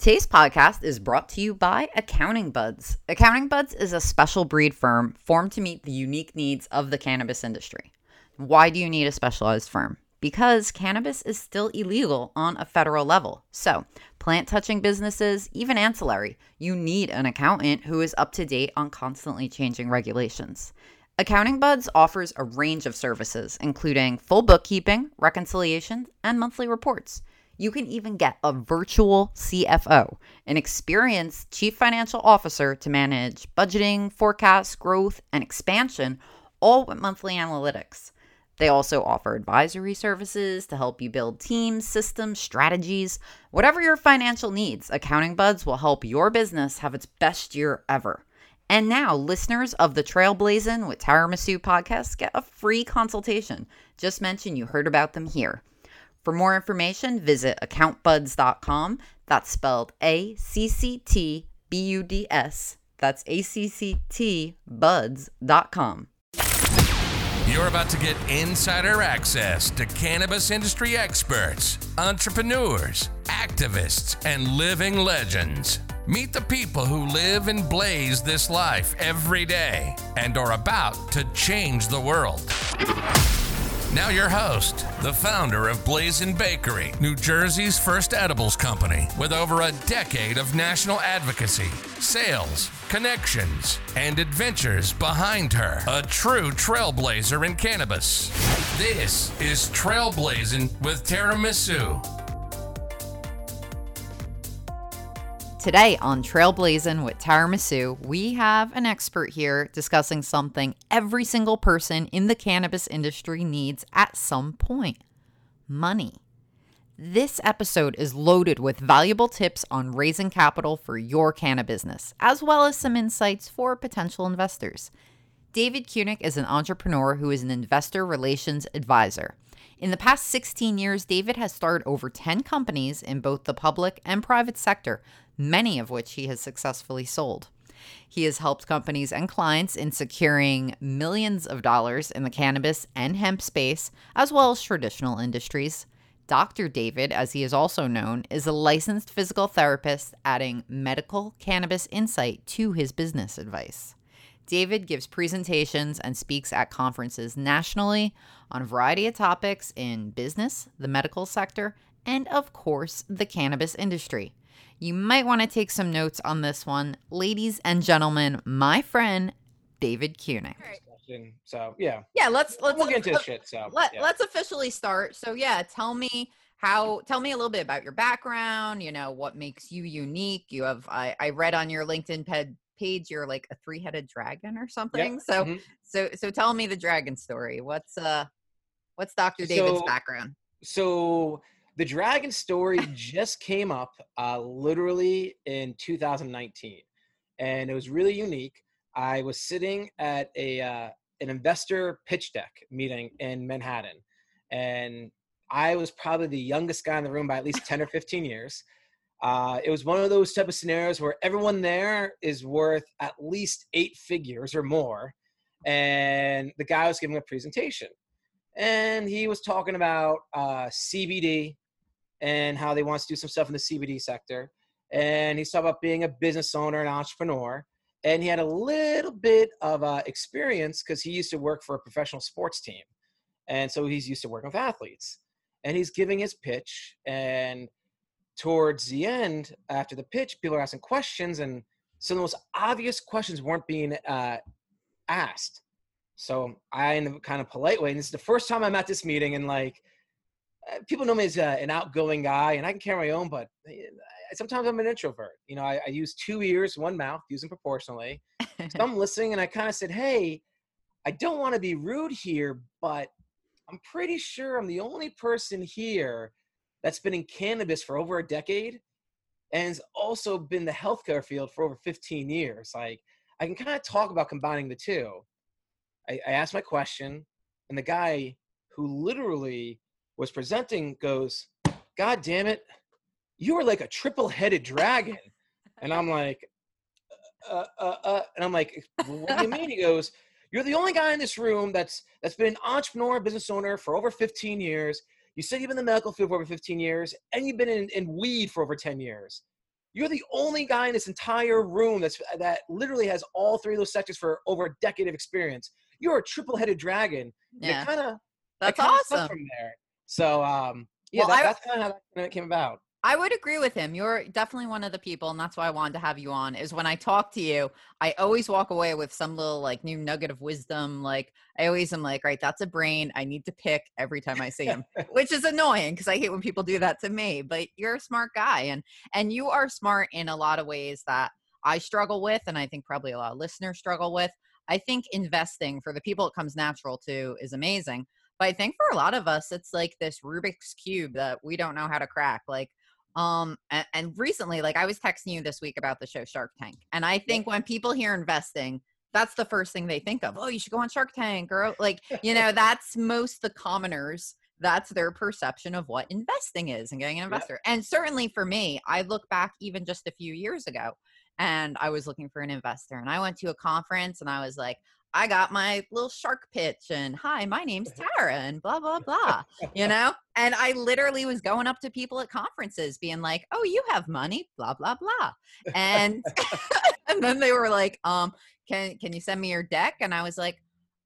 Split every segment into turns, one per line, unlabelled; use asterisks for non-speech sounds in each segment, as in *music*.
Today's podcast is brought to you by Accounting Buds. Accounting Buds is a special breed firm formed to meet the unique needs of the cannabis industry. Why do you need a specialized firm? Because cannabis is still illegal on a federal level. So, plant touching businesses, even ancillary, you need an accountant who is up to date on constantly changing regulations. Accounting Buds offers a range of services, including full bookkeeping, reconciliation, and monthly reports. You can even get a virtual CFO, an experienced chief financial officer to manage budgeting, forecasts, growth, and expansion, all with monthly analytics. They also offer advisory services to help you build teams, systems, strategies. Whatever your financial needs, Accounting Buds will help your business have its best year ever. And now, listeners of the Trailblazing with Tara Misu podcast get a free consultation. Just mention you heard about them here. For more information, visit accountbuds.com. That's spelled A C C T B U D S. That's A C C T buds.com.
You're about to get insider access to cannabis industry experts, entrepreneurs, activists, and living legends. Meet the people who live and blaze this life every day and are about to change the world. Now, your host, the founder of Blazin' Bakery, New Jersey's first edibles company, with over a decade of national advocacy, sales, connections, and adventures behind her. A true trailblazer in cannabis. This is Trailblazing with Tara Misu.
Today on Trailblazing with Tara Misu, we have an expert here discussing something every single person in the cannabis industry needs at some point money. This episode is loaded with valuable tips on raising capital for your cannabis business, as well as some insights for potential investors. David Kunick is an entrepreneur who is an investor relations advisor. In the past 16 years, David has started over 10 companies in both the public and private sector, many of which he has successfully sold. He has helped companies and clients in securing millions of dollars in the cannabis and hemp space, as well as traditional industries. Dr. David, as he is also known, is a licensed physical therapist, adding medical cannabis insight to his business advice. David gives presentations and speaks at conferences nationally on a variety of topics in business, the medical sector, and of course, the cannabis industry. You might want to take some notes on this one. Ladies and gentlemen, my friend David Kunick.
So yeah.
Yeah, let's let's
we'll get into let, shit. So
let,
yeah.
let's officially start. So yeah, tell me how tell me a little bit about your background, you know, what makes you unique. You have I, I read on your LinkedIn ped, page you're like a three-headed dragon or something. Yep. So mm-hmm. so so tell me the dragon story. What's uh what's Dr. David's
so,
background?
So the dragon story *laughs* just came up uh, literally in 2019, and it was really unique. I was sitting at a uh, an investor pitch deck meeting in Manhattan, and I was probably the youngest guy in the room by at least 10 or 15 years. Uh, it was one of those type of scenarios where everyone there is worth at least eight figures or more, and the guy was giving a presentation, and he was talking about uh, CBD and how they want to do some stuff in the CBD sector. And he's talking about being a business owner and entrepreneur. And he had a little bit of uh, experience because he used to work for a professional sports team. And so he's used to working with athletes. And he's giving his pitch. And towards the end, after the pitch, people are asking questions. And some of the most obvious questions weren't being uh, asked. So I, in a kind of polite way, and this is the first time I'm at this meeting, and like uh, people know me as uh, an outgoing guy and I can carry my own, but uh, sometimes I'm an introvert. You know, I, I use two ears, one mouth, use them proportionally. so *laughs* I'm listening and I kind of said, Hey, I don't want to be rude here, but I'm pretty sure I'm the only person here that's been in cannabis for over a decade and has also been the healthcare field for over 15 years. Like, I can kind of talk about combining the two. I, I asked my question, and the guy who literally was presenting goes, God damn it, you are like a triple headed dragon. And I'm like, uh, uh, uh, and I'm like, what do you mean? He goes, you're the only guy in this room that's that's been an entrepreneur, business owner for over 15 years. You said you've been in the medical field for over 15 years, and you've been in, in weed for over 10 years. You're the only guy in this entire room that's that literally has all three of those sectors for over a decade of experience. You're a triple-headed dragon.
Yeah.
Kind of
That's awesome.
from there. So um, yeah,
Well,
that,
I-
that's kind of how that came about.
I would agree with him. You're definitely one of the people, and that's why I wanted to have you on. Is when I talk to you, I always walk away with some little like new nugget of wisdom. Like I always am like, right, that's a brain I need to pick every time I see him, *laughs* which is annoying because I hate when people do that to me. But you're a smart guy, and and you are smart in a lot of ways that I struggle with, and I think probably a lot of listeners struggle with. I think investing for the people it comes natural to is amazing. But I think for a lot of us, it's like this Rubik's cube that we don't know how to crack. Like um and, and recently like i was texting you this week about the show shark tank and i think when people hear investing that's the first thing they think of oh you should go on shark tank or like *laughs* you know that's most the commoners that's their perception of what investing is and getting an investor and certainly for me i look back even just a few years ago and i was looking for an investor and i went to a conference and i was like i got my little shark pitch and hi my name's *laughs* tara and blah blah blah you *laughs* know? And i literally was going up to people at conferences being like oh you have money blah blah blah. And *laughs* and then they were like um can can you send me your deck? And i was like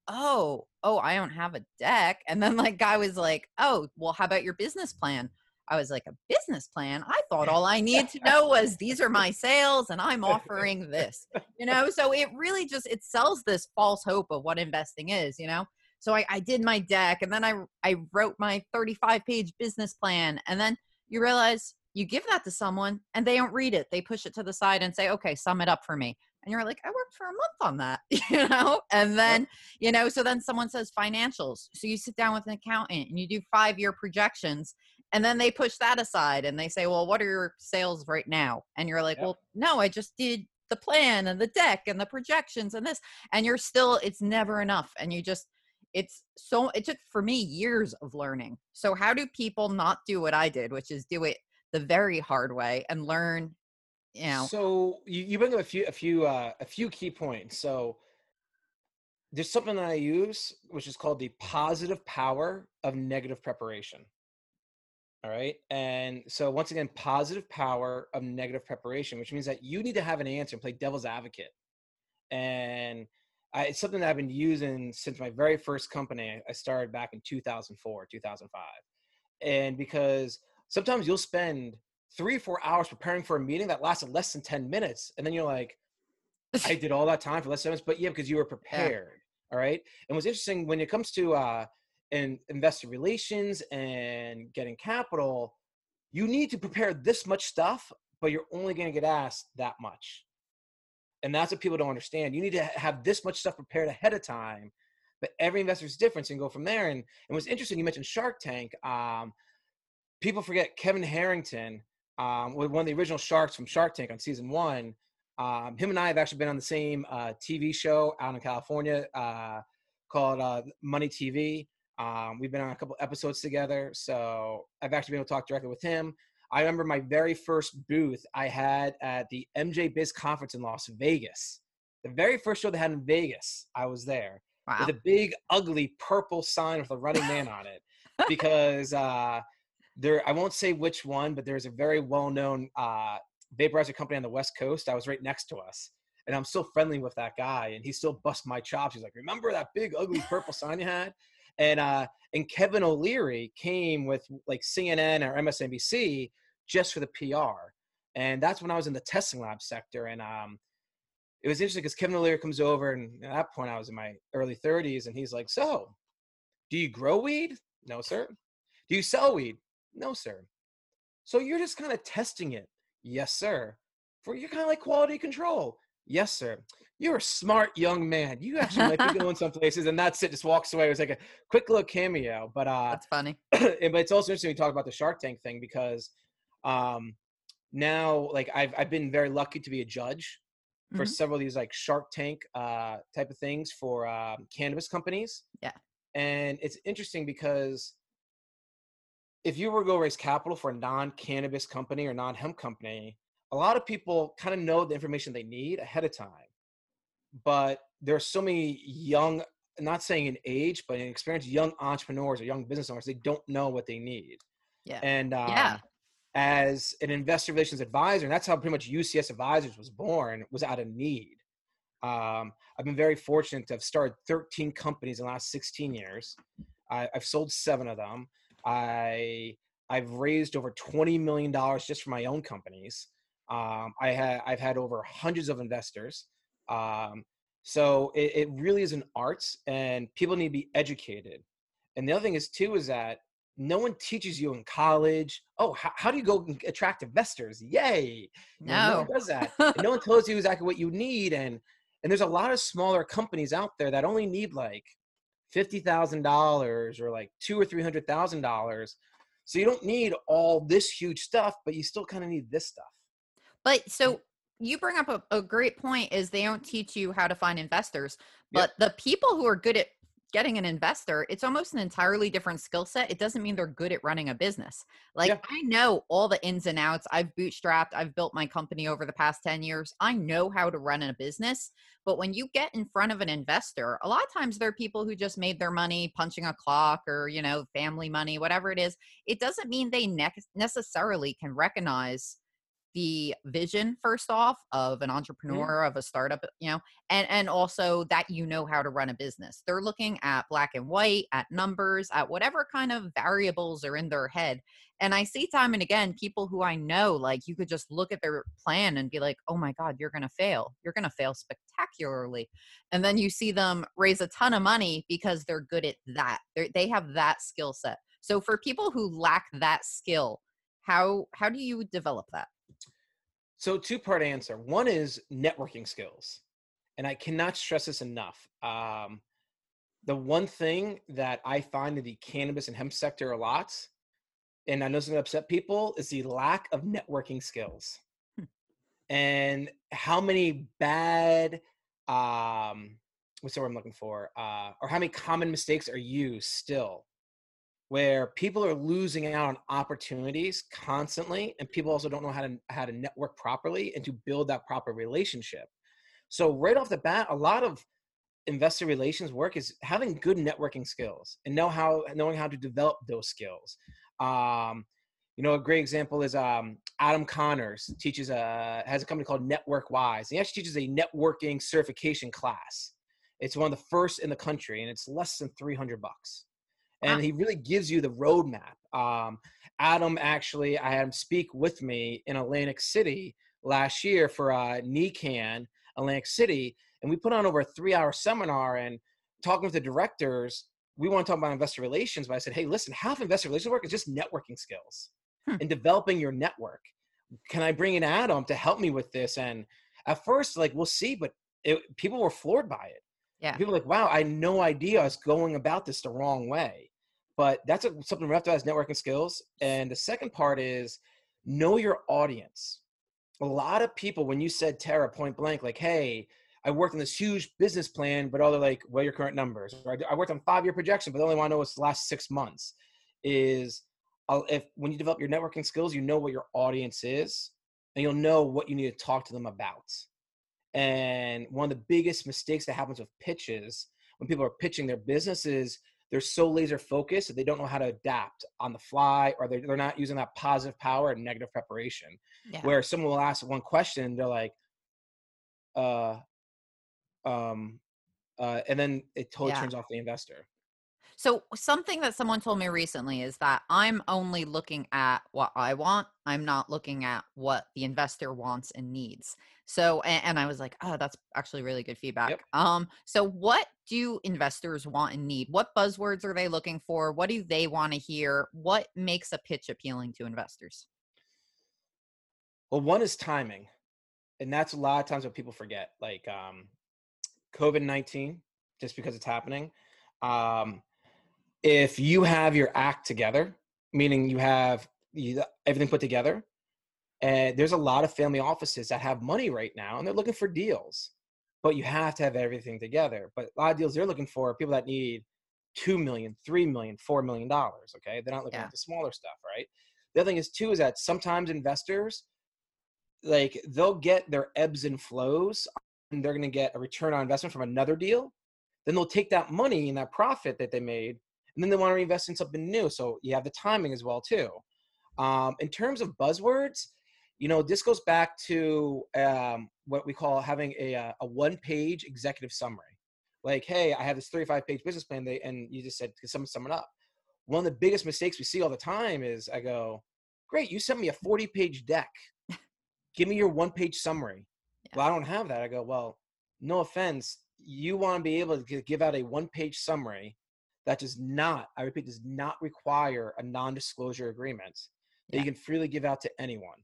oh oh i don't have a deck. And then like guy was like oh well how about your business plan i was like a business plan i thought all i needed to know *laughs* was these are my sales and i'm offering this you know so it really just it sells this false hope of what investing is you know so I, I did my deck and then I I wrote my 35 page business plan and then you realize you give that to someone and they don't read it. They push it to the side and say, okay, sum it up for me. And you're like, I worked for a month on that, *laughs* you know? And then, you know, so then someone says financials. So you sit down with an accountant and you do five year projections and then they push that aside and they say, well, what are your sales right now? And you're like, well, no, I just did the plan and the deck and the projections and this. And you're still, it's never enough. And you just, it's so it took for me years of learning so how do people not do what i did which is do it the very hard way and learn you know
So you, you bring up a few a few uh, a few key points. So there's something that I use which is called the positive power of negative preparation. All right. And so once again, positive power of negative preparation, which means that you need to have an answer and play devil's advocate. And I, it's something that I've been using since my very first company. I started back in 2004, 2005. And because sometimes you'll spend three or four hours preparing for a meeting that lasted less than 10 minutes. And then you're like, I *laughs* did all that time for less than minutes, but yeah, because you were prepared. All right. And what's interesting when it comes to uh, in investor relations and getting capital, you need to prepare this much stuff, but you're only going to get asked that much. And that's what people don't understand. You need to have this much stuff prepared ahead of time, but every investor is different and go from there. And, and what's interesting, you mentioned Shark Tank. Um, people forget Kevin Harrington, um, was one of the original sharks from Shark Tank on season one. Um, him and I have actually been on the same uh, TV show out in California uh, called uh, Money TV. Um, we've been on a couple episodes together, so I've actually been able to talk directly with him. I remember my very first booth I had at the MJ Biz conference in Las Vegas. The very first show they had in Vegas, I was there
wow
with a big, ugly purple sign with a running man on it *laughs* because uh, there. I won't say which one, but there's a very well-known uh, vaporizer company on the West Coast. I was right next to us, and I'm still friendly with that guy, and he still busts my chops. He's like, "Remember that big, ugly purple sign you had?" And uh, and Kevin O'Leary came with like CNN or MSNBC just for the PR, and that's when I was in the testing lab sector, and um, it was interesting because Kevin O'Leary comes over, and at that point I was in my early 30s, and he's like, "So, do you grow weed? No, sir. Do you sell weed? No, sir. So you're just kind of testing it? Yes, sir. For you're kind of like quality control? Yes, sir. You're a smart young man. You actually might be going *laughs* some places, and that's it. Just walks away. It was like a quick little cameo, but uh,
that's funny *clears throat*
and- but it's also interesting we talk about the Shark Tank thing because um, now, like I've I've been very lucky to be a judge for
Mhm.
several of these like Shark Tank uh, type of things for um, cannabis companies.
Yeah.
and it's interesting because if you were to go raise capital for a non-cannabis company or non-hemp company, a lot of people kind of know the information they need ahead of time. But there are so many young, not saying in age, but in experience, young entrepreneurs or young business owners, they don't know what they need.
Yeah.
And um,
Yeah.
as an investor relations advisor, and that's how pretty much UCS Advisors was born, was out of need. Um, I've been very fortunate to have started 13 companies in the last 16 years. I, have sold seven of them. I I've raised over 20 million dollars just for my own companies. Um, I have I've had over hundreds of investors. Um, so it, it really is an art, and people need to be educated. And the other thing is too is that no one teaches you in college. Oh, how, how do you go attract investors? Yay!
No,
no one does that. no one *laughs* tells you exactly what you need, and and there's a lot of smaller companies out there that only need like fifty thousand dollars or like two or three hundred thousand dollars. So you don't need all this huge stuff, but you still kind of need this stuff.
But mm. so you bring up a, a, great point is they don't teach you how to find investors but yep. the people who are good at getting an investor, it's almost an entirely different skill set. It doesn't mean they're good at running a business. Like yeah. I know all the ins and outs. I've bootstrapped, I've built my company over the past 10 years. I know how to run a business. But when you get in front of an investor, a lot of times there are people who just made their money punching a clock or, you know, family money, whatever it is. It doesn't mean they ne- necessarily can recognize the vision first off of an mm-hmm. entrepreneur of a startup you know and and also that you know how to run a business. They're looking at black and white at numbers at whatever kind of variables are in their head. And i see time and again people who i know like you could just look at their plan and be like oh my god you're going to fail. You're going to fail spectacularly. And then you see them raise a ton of money because they're good at that. They're, they have that skill set. So for people who lack that skill how how do you develop that
so, two part answer. One is networking skills. And I cannot stress this enough. Um, the one thing that I find in the cannabis and hemp sector a lot, and I know it's going to upset people, is the lack of networking skills. Hmm. And how many bad, um, what's the word I'm looking for? Uh, or how many common mistakes are used still where people are losing out on opportunities constantly and people also don't know how to how to network properly and to build that proper relationship. So right off the bat a lot of investor relations work is having good networking skills and know how knowing how to develop those skills. Um, you know a great example is um, adam connors teaches a has a company called network wise he actually teaches a networking certification class. It's one of the first in the country and it's less than 300 bucks and he really gives you the roadmap. Um, Adam actually, I had him speak with me in Atlantic City last year for uh, NECANN Atlantic City, and we put on over a three-hour seminar and talking with the directors. We want to talk about investor relations, but I said, hey, listen, half investor relations work is just networking skills hmm. and developing your network. Can I bring in Adam to help me with this? And at first, like we'll see, but it, people were floored by it.
Yeah.
People were like, wow, I had no idea I was going about this the wrong way. But that's a, something we have to have networking skills. And the second part is know your audience. A lot of people, when you said Tara point blank, like, hey, I worked on this huge business plan, but all they're like, what your current numbers? Or I worked on five year projection, but they only want to know what's the last six months. Is uh, if when you develop your networking skills, you know what your audience is, and you'll know what you need to talk to them about. And one of the biggest mistakes that happens with pitches when people are pitching their businesses they're so laser focused that they don't know how to adapt on the fly or they're, they're not using that positive power and negative preparation yeah. where someone will ask one question they're like uh um uh and then it totally yeah. turns off the investor
so something that someone told me recently is that I'm only looking at what I want. I'm not looking at what the investor wants and needs. So and, and I was like, oh, that's actually really good feedback. Yep. Um, so what do investors want and need? What buzzwords are they looking for? What do they want to hear? What makes a pitch appealing to investors?
Well, one is timing. And that's a lot of times what people forget. Like um COVID 19, just because it's happening. Um, if you have your act together, meaning you have everything put together, and there's a lot of family offices that have money right now and they're looking for deals, but you have to have everything together. But a lot of deals they're looking for people that need two million, three million, four million dollars. Okay, they're not looking yeah. at the smaller stuff, right? The other thing is too is that sometimes investors like they'll get their ebbs and flows and they're going to get a return on investment from another deal then they'll take that money and that profit that they made and then they want to reinvest in something new. So you have the timing as well too. Um, in terms of buzzwords, you know, this goes back to um, what we call having a, uh, a one page executive summary. Like, hey, I have this 35 page business plan, they, and you just said, can someone sum it up? One of the biggest mistakes we see all the time is I go, great, you sent me a 40 page deck. Give me your one page summary. Yeah. Well, I don't have that. I go, well, no offense. You want to be able to give out a one page summary that does not, I repeat, does not require a non disclosure agreement that yeah. you can freely give out to anyone.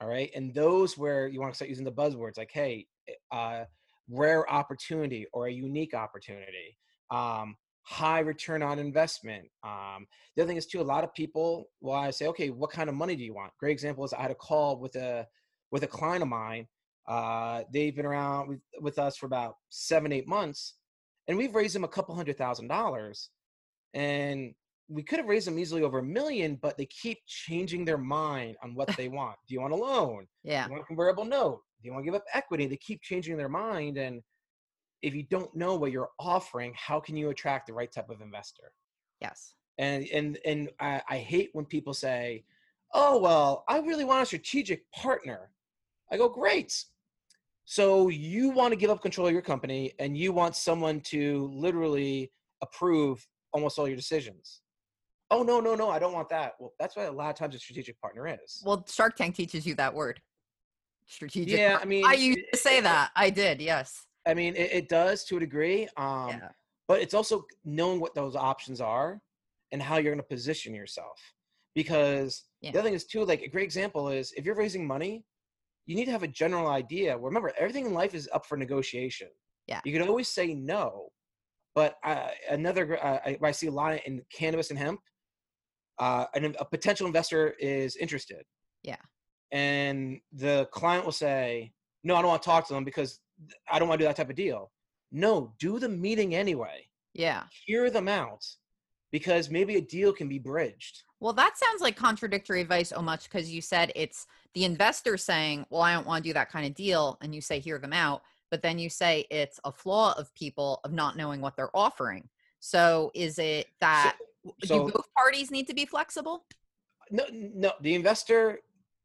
All right. And those where you want to start using the buzzwords like, hey, eh, uh, rare opportunity or a unique opportunity, um, high return on investment. Um, the other thing is too, a lot of people, well, I say, okay, what kind of money do you want? Great example is I had a call with a with a client of mine. Uh, they've been around with, with us for about seven, eight months, and we've raised them a couple hundred thousand dollars. And we could have raised them easily over a million, but they keep changing their mind on what they *laughs* want. Do you want a loan?
Yeah.
Do you want a convertible note? Do you want to give up equity? They keep changing their mind. And if you don't know what you're offering, how can you attract the right type of investor?
Yes.
And and and I, I hate when people say, "Oh well, I really want a strategic partner." I go, "Great. So you want to give up control of your company, and you want someone to literally approve almost all your decisions." Oh no no no i don't want that. Well that's what a lot of times a strategic partner is.
Well shark tank teaches you that word strategic
yeah i mean
i used to say that. I did yes.
I mean it, it does to a degree um yeah. but it's also knowing what those options are and how you're going to position yourself because yeah. the other thing is too like a great example is if you're raising money you need to have a general idea. Remember everything in life is up for negotiation.
Yeah.
You can always say no but uh, another uh, I, I see a lot in cannabis and hemp uh, an, a potential investor is interested.
Yeah.
And the client will say, no, I don't want to talk to them because I don't want to do that type of deal. No, do the meeting anyway.
Yeah.
Hear them out because maybe a deal can be bridged.
Well, that sounds like contradictory advice so much because you said it's the investor saying, well, I don't want to do that kind of deal. And you say, hear them out. But then you say it's a flaw of people of not knowing what they're offering. So is it that so, do both parties need to be flexible?
No, no. The investor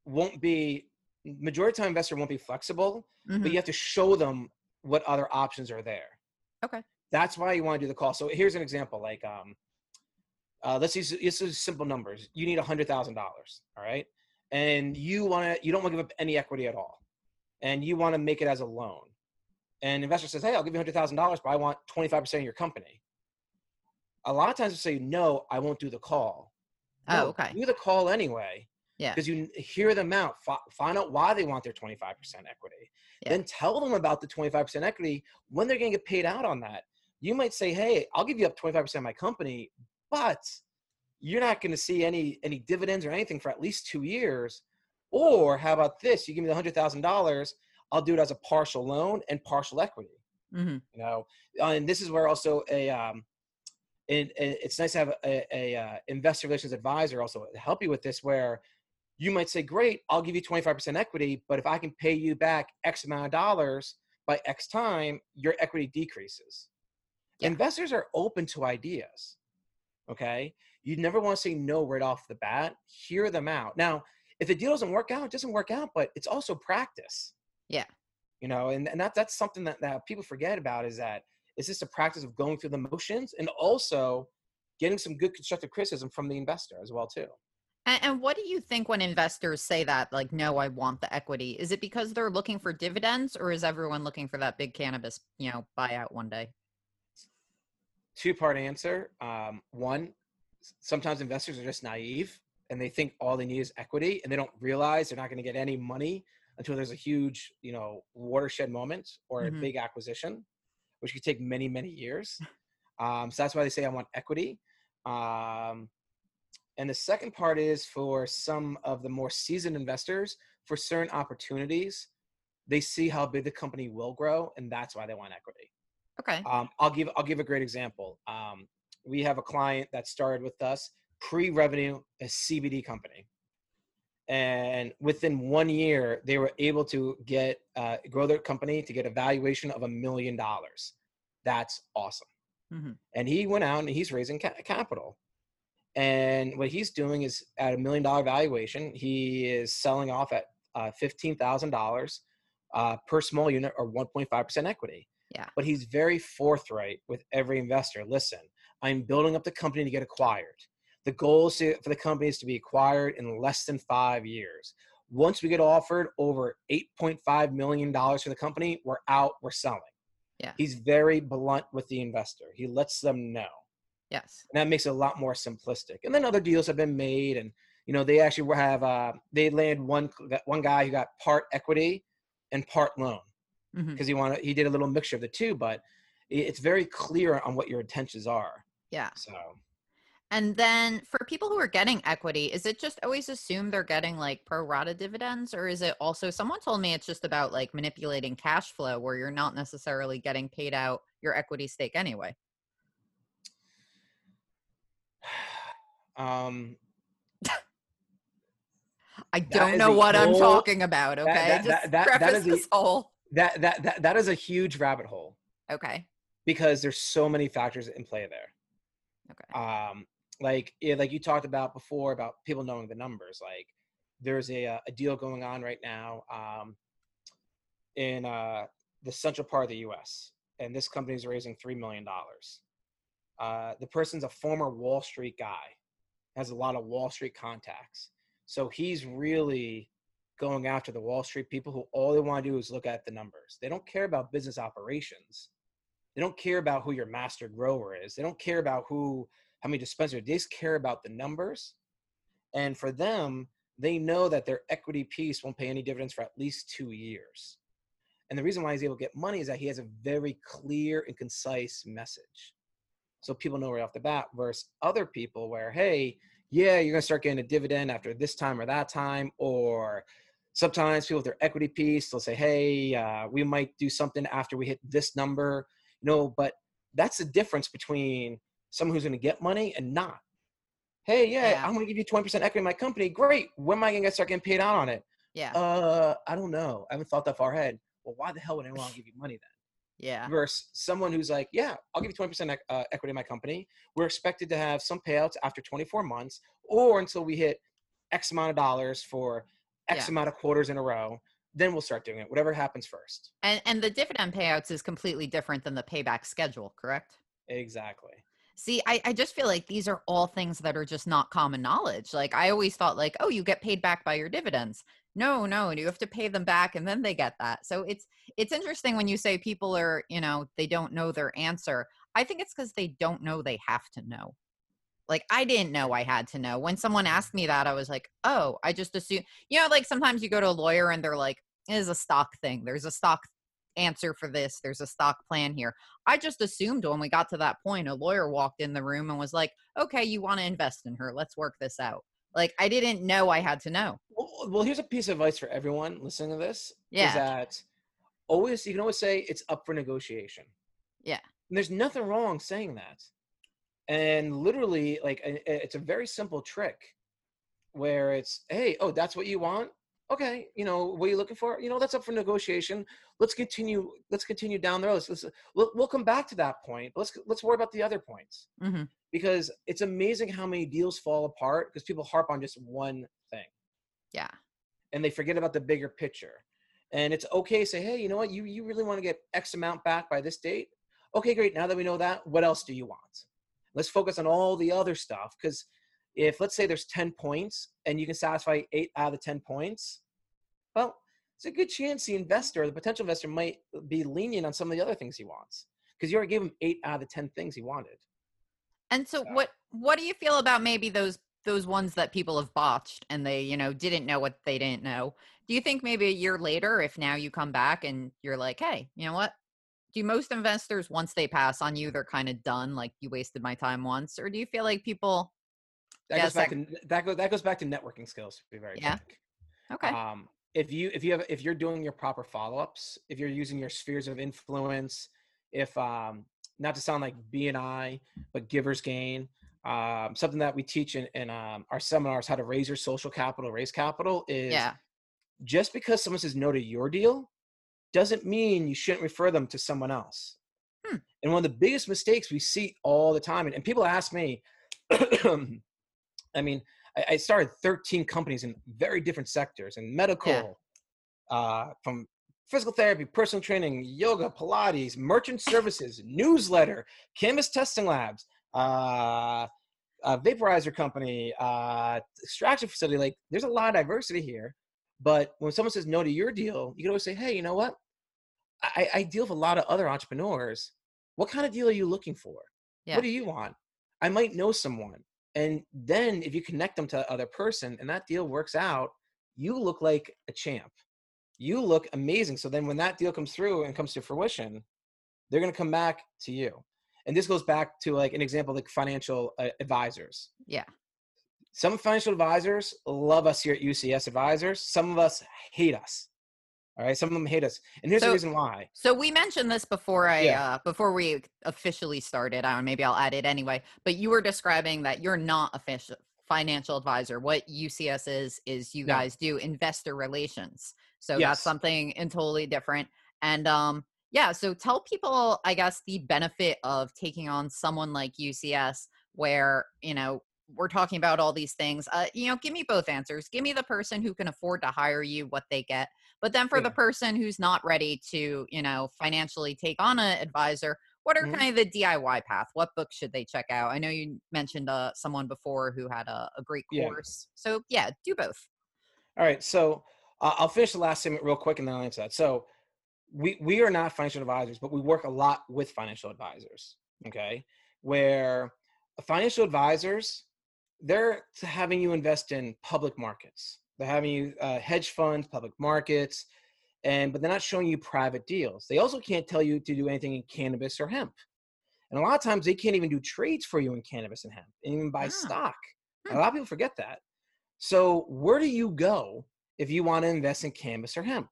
won't be majority time investor won't be flexible, mm-hmm. but you have to show them what other options are there.
Okay.
That's why you want to do the call. So here's an example. Like, um, uh, let's use this is simple numbers. You need a hundred thousand dollars. All right, and you want to you don't want to give up any equity at all, and you want to make it as a loan. And investor says, "Hey, I'll give you hundred thousand dollars, but I want twenty five percent of your company." A lot of times we say no i won't do the call.
Oh, no, oh okay.
do the call anyway
yeah.
because you hear them out find out why they want their 25% equity yeah. then tell them about the 25% equity when they're going to get paid out on that. You might say hey i'll give you up 25% of my company but you're not going to see any any dividends or anything for at least two years or how about this you give me the $100000 i'll do it as a partial loan and partial equity
mm-hmm.
you know? And this is where also a um, and, and it's nice to have a, a, a uh, investor relations advisor also help you with this where you might say great i'll give you 25% equity but if i can pay you back x amount of dollars by x time your equity decreases. Yeah. investors are open to ideas okay? You never want to say no right off the bat. Hear them out. Now if the deal doesn't work out it doesn't work out but it's also practice.
Yeah.
You know and, and that, that's something that, that people forget about is that it's just a practice of going through the motions and also getting some good constructive criticism from the investor as well too.
And, and what do you think when investors say that, like, no, I want the equity? Is it because they're looking for dividends, or is everyone looking for that big cannabis, you know, buyout one day?
Two part answer. Um, one, sometimes investors are just naive and they think all they need is equity, and they don't realize they're not going to get any money until there's a huge, you know, watershed moment or mm-hmm. a big acquisition which could take many, many years. Um, so that's why they say I want equity. Um, and the second part is for some of the more seasoned investors, for certain opportunities, they see how big the company will grow, and that's why they want equity.
Okay.
Um, I'll give I'll give a great example. Um, we have a client that started with us pre-revenue, a CBD company, and within one year, they were able to get uh, grow their company to get a valuation of a million dollars. That's awesome. Mm-hmm. And he went out and he's raising ca- capital. And what he's doing is at a million dollar valuation, he is selling off at uh, $15,000 uh, per small unit or 1.5% equity.
Yeah.
But he's very forthright with every investor. Listen, I'm building up the company to get acquired. The goal is to, for the company is to be acquired in less than five years. Once we get offered over $8.5 million for the company, we're out, we're selling.
Yeah.
He's very blunt with the investor. He lets them know.
Yes.
And that makes it a lot more simplistic. And then other deals have been made and you know, they actually have uh, they land one one guy who got part equity and part loan because
Mhm.
he wanted he did a little mixture of the two, but it's very clear on what your intentions are.
Yeah.
So
And then for people who are getting equity, is it just always assumed they're getting like pro rata dividends? Or is it also, someone told me it's just about like manipulating cash flow where you're not necessarily getting paid out your equity stake anyway? *sighs*
um,
I don't know
a
what I'm talking about. Okay.
that-
just
that- that- that is a-
this whole.
that that that that is a huge rabbit hole
Okay.
because there's so many factors in play there.
Okay.
um like yeah, like you talked about before about people knowing the numbers like there's a uh, a deal going on right now um in uh the central part of the US and this company is raising 3 million dollars. Uh the person's a former Wall Street guy has a lot of Wall Street contacts so he's really going after the Wall Street people who all they want to do is look at the numbers. They don't care about business operations. They don't care about who your master grower is. They don't care about who, how many dispensaries. They just care about the numbers. And for them, they know that their equity piece won't pay any dividends for at least two years. And the reason why he's able to get money is that he has a very clear and concise message. So people know right off the bat versus other people where, hey, yeah, you're gonna start getting a dividend after this time or that time, or sometimes people with their equity piece, they'll say, hey, uh, we might do something after we hit this number no, but that's the difference between someone who's going to get money and not. Hey, yeah,
Yeah.
I'm going to give you 20% equity in my company. Great. When am I going to start getting paid out on it?
Yeah.
Uh, I don't know. I haven't thought that far ahead. Well, why the hell would anyone give you money then?
yeah.
Versus someone who's like, yeah, I'll give you 20% ec- uh, equity in my company. We're expected to have some payouts after 24 months or until we hit X amount of dollars for X
Yeah.
amount of quarters in a row. Then we'll start doing it. Whatever happens first.
And and the dividend payouts is completely different than the payback schedule, correct?
Exactly.
See, I, I just feel like these are all things that are just not common knowledge. Like I always thought like, oh, you get paid back by your dividends. No, no, and you have to pay them back and then they get that. So it's it's interesting when you say people are, you know, they don't know their answer. I think it's because they don't know they have to know. Like I didn't know I had to know. When someone asked me that, I was like, oh, I just assume you know, like sometimes you go to a lawyer and they're like, it is a stock thing. There's a stock answer for this. There's a stock plan here. I just assumed when we got to that point, a lawyer walked in the room and was like, okay, you want to invest in her. Let's work this out. Like, I didn't know I had to know.
Well, well, here's a piece of advice for everyone listening to this. Is that always you can always say it's up for negotiation.
Yeah.
And there's nothing wrong saying that. And literally, like it's a very simple trick where it's, hey, oh, that's what you want. Okay, you know what are you looking for? You know that's up for negotiation. Let's continue. Let's continue down the road. Let's, let's we'll, we'll come back to that point. Let's let's worry about the other points
hmm
because it's amazing how many deals fall apart because people harp on just one thing
Yeah.
and they forget about the bigger picture. And it's okay to say, hey, you know what? You you really want to get X amount back by this date? Okay, great. Now that we know that, what else do you want? Let's focus on all the other stuff. Because if let's say there's 10 points and you can satisfy eight out of the 10 points, well, it's a good chance the investor, the potential investor, might be lenient on some of the other things he wants. Because you already gave him eight out of the 10 things he wanted.
And so,
So-
what what do you feel about maybe those those ones that people have botched and they you know didn't know what they didn't know? Do you think maybe a year later, if now you come back and you're like, hey, you know what? Do most investors once they pass on you, they're kind of done, like you wasted my time once, or do you feel like people?
That
Yeah,
goes back to that goes that goes back to networking skills. To be very
Yeah. Okay,
um, if you if you have if you're doing your proper follow-ups if you're using your spheres of influence if um not to sound like bni but givers gain um, something that we teach in, in um, our seminars how to raise your social capital raise capital is
yeah,
just because someone says no to your deal doesn't mean you shouldn't refer them to someone else
Hmm.
and one of the biggest mistakes we see all the time and, and people ask me *clears throat* I mean, I, I started 13 companies in very different sectors and medical, uh, from physical therapy, personal training, yoga, Pilates, merchant services, newsletter, cannabis testing labs, uh, a vaporizer company, uh, extraction facility. Like, there's a lot of diversity here. But when someone says no to your deal, you can always say, hey, you know what? I, I deal with a lot of other entrepreneurs. What kind of deal are you looking for?
Yeah.
What do you want? I might know someone. And then if you connect them to the other person and that deal works out, you look like a champ. You look amazing. So then when that deal comes through and comes to fruition, they're going to come back to you. And this goes back to like an example like financial uh, advisors.
Yeah.
Some financial advisors love us here at UCS Advisors. Some of us hate us. All right. Some of them hate us. And here's
So-
the reason why.
So we mentioned this before I
Yeah.
uh before we officially started. I maybe I'll add it anyway. But you were describing that you're not official financial advisor. What UCS is is you
No.
guys do investor relations. So that's something and totally different. And um yeah, so tell people I guess the benefit of taking on someone like UCS where, you know, we're talking about all these things. Uh, you know, give me both answers. Give me the person who can afford to hire you, what they get. But then for the person who's not ready to, you know, financially take on an advisor, what are
Mhm.
kind of the DIY path? What books should they check out? I know you mentioned uh, someone before who had a, a great
Yeah.
course. So yeah, do both.
All right, so uh, I'll finish the last segment real quick and then I'll answer that. So we we are not financial advisors, but we work a lot with financial advisors. Okay, where financial advisors they're having you invest in public markets. They're having you uh, hedge funds, public markets, and but they're not showing you private deals. They also can't tell you to do anything in cannabis or hemp. And a lot of times they can't even do trades for you in cannabis and hemp, and even buy
Ah.
stock.
Hmm.
A lot of people forget that. So where do you go if you want to invest in cannabis or hemp?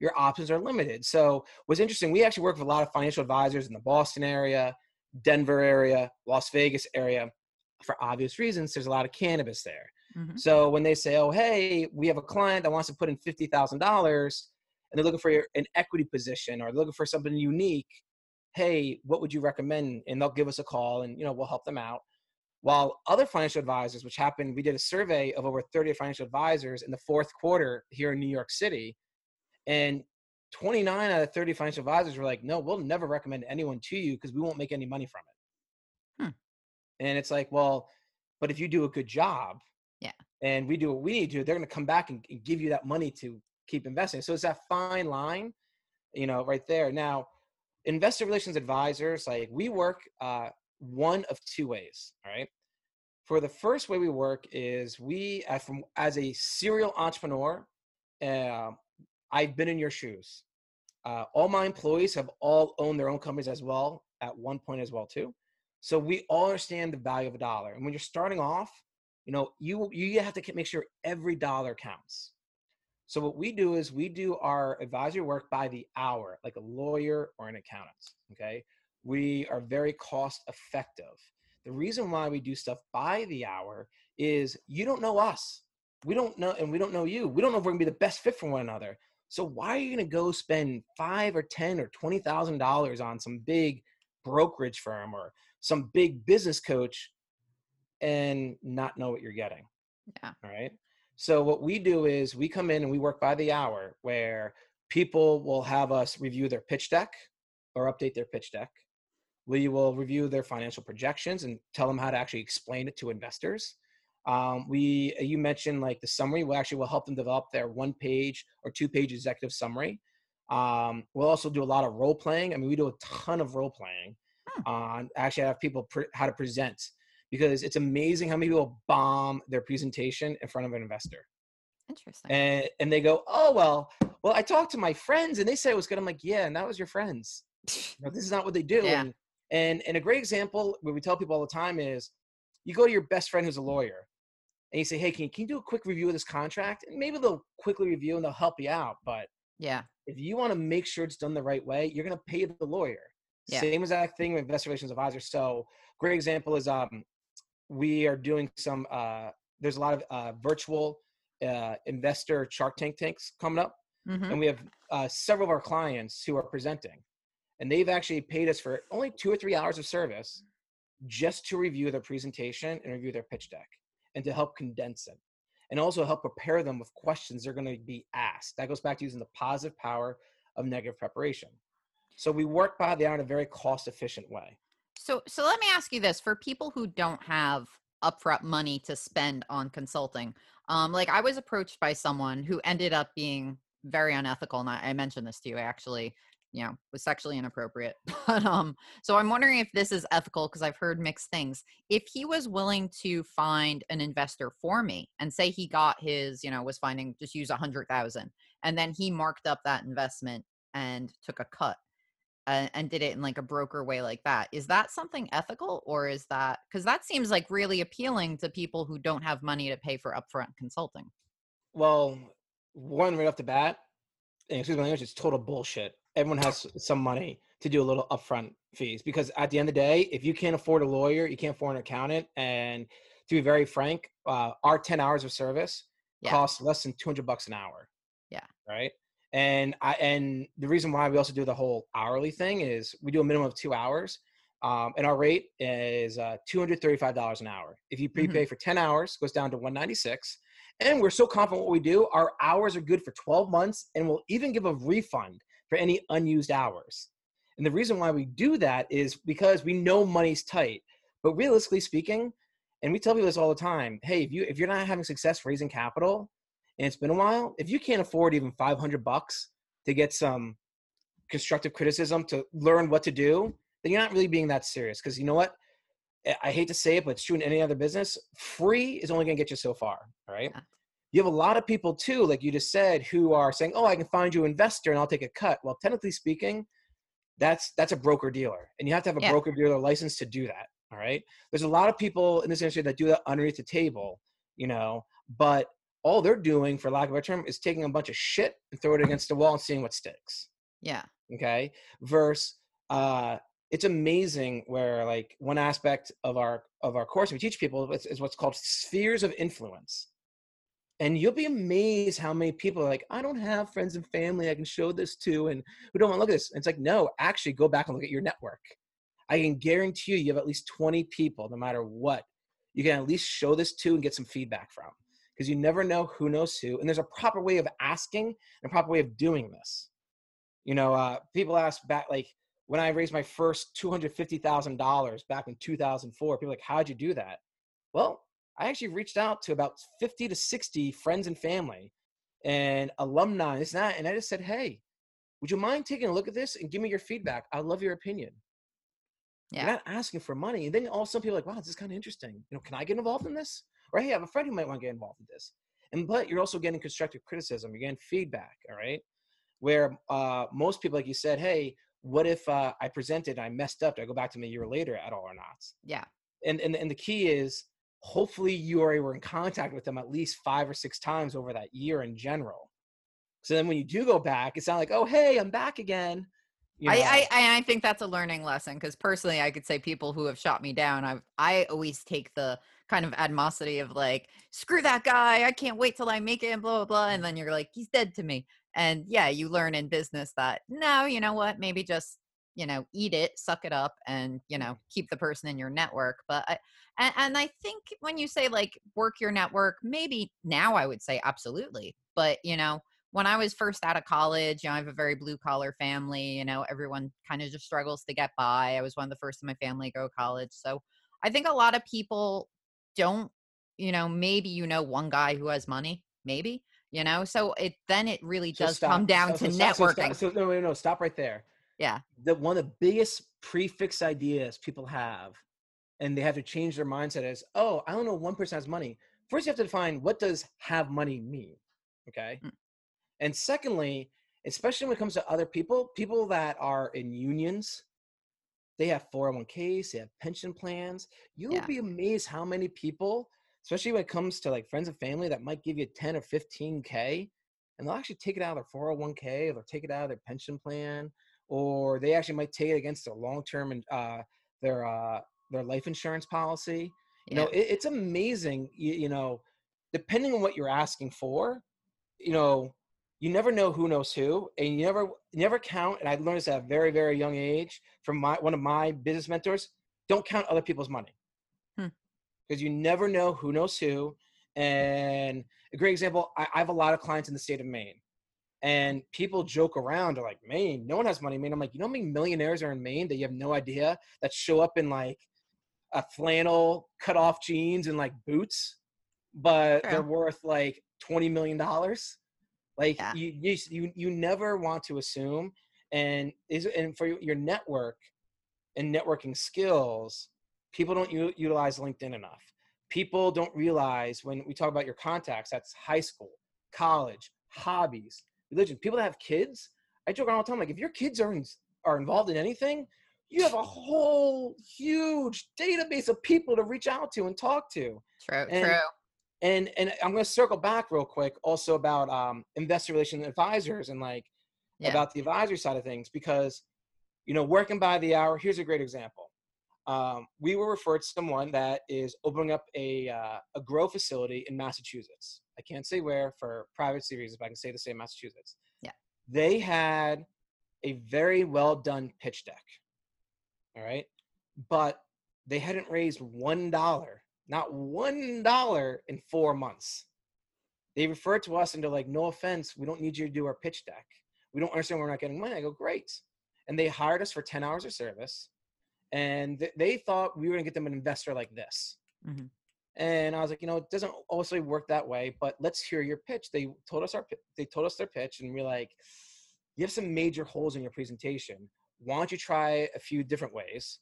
Your options are limited. So what's interesting, we actually work with a lot of financial advisors in the Boston area, Denver area, Las Vegas area. For obvious reasons, there's a lot of cannabis there.
Mhm.
So when they say, "Oh, hey, we have a client that wants to put in fifty thousand dollars," and they're looking for your- an equity position or they're looking for something unique, hey, what would you recommend? And they'll give us a call, and you know we'll help them out. While other financial advisors, which happened, we did a survey of over 30 financial advisors in the fourth quarter here in New York City, and 29 out of 30 financial advisors were like, "No, we'll never recommend anyone to you because we won't make any money from it."
Hmm.
And it's like, well, but if you do a good job. And we do what we need to, they're going to come back and, and give you that money to keep investing. So it's that fine line, you know, right there. Now, investor relations advisors, like we work uh, one of two ways. All right. For the first way we work is we, uh, from as a serial entrepreneur, uh, I've been in your shoes. Uh, all my employees have all owned their own companies as well at one point as well too. So we all understand the value of a dollar. And when you're starting off, you know, you you have to make sure every dollar counts. So what we do is we do our advisory work by the hour, like a lawyer or an accountant. Okay, we are very cost effective. The reason why we do stuff by the hour is you don't know us, we don't know, and we don't know you. We don't know if we're gonna be the best fit for one another. So why are you gonna go spend five or ten or twenty thousand dollars on some big brokerage firm or some big business coach and not know what you're getting?
Yeah.
All right. So what we do is we come in and we work by the hour where people will have us review their pitch deck or update their pitch deck. We will review their financial projections and tell them how to actually explain it to investors. Um, we you mentioned like the summary. We actually will help them develop their one page or two page executive summary. Um, we'll also do a lot of role playing. I mean, we do a ton of role playing on actually have people pre- how to present because it's amazing how many people bomb their presentation in front of an investor
Interesting.
and and they go oh well well i talked to my friends and they said it was good i'm like yeah and that was your friends *laughs* this is not what they do
Yeah.
and, and and a great example where we tell people all the time is you go to your best friend who's a lawyer and you say hey can you, can you do a quick review of this contract and maybe they'll quickly review and they'll help you out but
yeah.
if you want to make sure it's done the right way, you're going to pay the lawyer.
Yeah.
Same exact thing with investor relations advisor. So, great example is um, we are doing some. Uh, there's a lot of uh, virtual uh, investor Shark Tank tanks coming up,
hmm
and we have uh, several of our clients who are presenting, and they've actually paid us for only two or three hours of service just to review their presentation and review their pitch deck. and to help condense it and also help prepare them with questions they're going to be asked. That goes back to using the positive power of negative preparation. So we work by the hour in a very cost efficient way.
So so let me ask you this for people who don't have upfront money to spend on consulting. Um, like I was approached by someone who ended up being very unethical, and I, I mentioned this to you actually. You know, was sexually inappropriate. *laughs* But um, so I'm wondering if this is ethical because I've heard mixed things. If he was willing to find an investor for me, and say he got his, you know, was finding just use a hundred thousand, and then he marked up that investment and took a cut uh, and did it in like a broker way like that is that something ethical or is that because that seems like really appealing to people who don't have money to pay for upfront consulting.
Well one right off the bat and excuse my language it's total bullshit. Everyone has *laughs* some money to do a little upfront fees because at the end of the day if you can't afford a lawyer you can't afford an accountant and to be very frank uh, our 10 hours of service yeah. costs less than 200 bucks an hour
yeah.
right and I and the reason why we also do the whole hourly thing is we do a minimum of two hours, um, and our rate is uh, two hundred thirty-five dollars an hour. If you prepay mm-hmm. for ten hours, it goes down to one ninety-six. And we're so confident what we do. Our hours are good for twelve months, and we'll even give a refund for any unused hours. And the reason why we do that is because we know money's tight. But realistically speaking, and we tell people this all the time, hey, if you if you're not having success raising capital, and it's been a while, if you can't afford even 500 bucks to get some constructive criticism to learn what to do, then you're not really being that serious. Because you know what? I hate to say it, but it's true in any other business. Free is only going to get you so far. All right. Yeah. You have a lot of people too, like you just said, who are saying, "Oh, I can find you an investor and I'll take a cut." Well, technically speaking, that's that's a broker dealer, and you have to have a yeah. broker dealer license to do that. All right. There's a lot of people in this industry that do that underneath the table, you know, but all they're doing, for lack of a term, is taking a bunch of shit and throw it against the wall and seeing what sticks.
Yeah.
Okay. Versus, uh, it's amazing where like one aspect of our of our course we teach people is, is what's called spheres of influence and you'll be amazed how many people are like i don't have friends and family i can show this to and who don't want to look at this and it's like no actually go back and look at your network i can guarantee you you have at least 20 people no matter what you can at least show this to and get some feedback from because you never know who knows who. And there's a proper way of asking and a proper way of doing this. You know, uh, people ask back, like, when I raised my first $250,000 back in 2004, people like, how'd you do that? Well, I actually reached out to about 50 to 60 friends and family and alumni, this and that. And I just said, hey, would you mind taking a look at this and give me your feedback? I love your opinion. Yeah. You're not asking for money. And then all some people are like, wow, this is kind of interesting. You know, can I get involved in this? Or hey, I have a friend who might want to get involved in this. And but you're also getting constructive criticism, you're getting feedback, all right? Where uh, most people, like you said, hey, what if uh, I presented, I messed up, do I go back to them a year later at all or not?
Yeah.
And, and, and the key is hopefully you already were in contact with them at least five or six times over that year in general. So then when you do go back, it's not like, oh, hey, I'm back again.
You know? I, I, I think that's a learning lesson because personally, I could say people who have shot me down, I've I always take the kind of animosity of like, screw that guy, I can't wait till I make it and blah blah blah. And mm. then you're like, he's dead to me. And yeah, you learn in business that no, you know what, maybe just you know eat it suck it up and you know keep the person in your network but I, and, and i think when you say like work your network maybe now i would say absolutely but you know when I was first out of college, you know, I have a very blue collar family. You know, everyone kind of just struggles to get by. I was one of the first in my family to go to college. So I think a lot of people don't you know maybe you know one guy who has money maybe you know so it then it really does so come down so, to so networking.
so, no no no stop right there.
Yeah.
The one of the biggest prefix ideas people have and they have to change their mindset is oh i don't know one person has money. First you have to define what does have money mean okay? Mm. and secondly especially when it comes to other people people that are in unions they have 401ks, they have pension plans. You'll yeah. be amazed how many people, especially when it comes to like friends and family, that might give you 10 or 15K and they'll actually take it out of their 401k or they'll take it out of their pension plan or they actually might take it against their long-term and uh, their uh, their life insurance policy. You yeah. know, it, it's amazing. You, you know, depending on what you're asking for, you know, you never know who knows who, and you never never count. And I learned this at a very very young age from my one of my business mentors. Don't count other people's money. Hmm. because you never know who knows who. And a great example, I, I have a lot of clients in the state of Maine. And people joke around, are like, Maine, no one has money in Maine. I'm like, you know how many millionaires are in Maine that you have no idea that show up in like a flannel cut off jeans and like boots, but they're worth like $20 million? Like
Yeah.
you, you, you, you never want to assume. And is and for your network and networking skills, people don't u- utilize LinkedIn enough. People don't realize when we talk about your contacts, that's high school, college, hobbies, religion. People that have kids, I joke around all the time. Like if your kids are in, are involved in anything, you have a whole huge database of people to reach out to and talk to.
True,
And-
true.
And and I'm going to circle back real quick also about um, investor relations advisors and like
Yeah.
about the advisory side of things because you know working by the hour here's a great example um, we were referred to someone that is opening up a, uh, a grow facility in massachusetts i can't say where for privacy reasons but i can say the same massachusetts
Yeah.
they had a very well done pitch deck all right but they hadn't raised one dollar not one dollar in four months they referred to us and they're like no offense we don't need you to do our pitch deck we don't understand why we're not getting money. I go, great. And they hired us for 10 hours of service. And th- they thought we were going to get them an investor like this.
Mhm.
And I was like, you know, it doesn't also work that way, but let's hear your pitch. They told us our, they told us their pitch and we're like, you have some major holes in your presentation. Why don't you try a few different ways?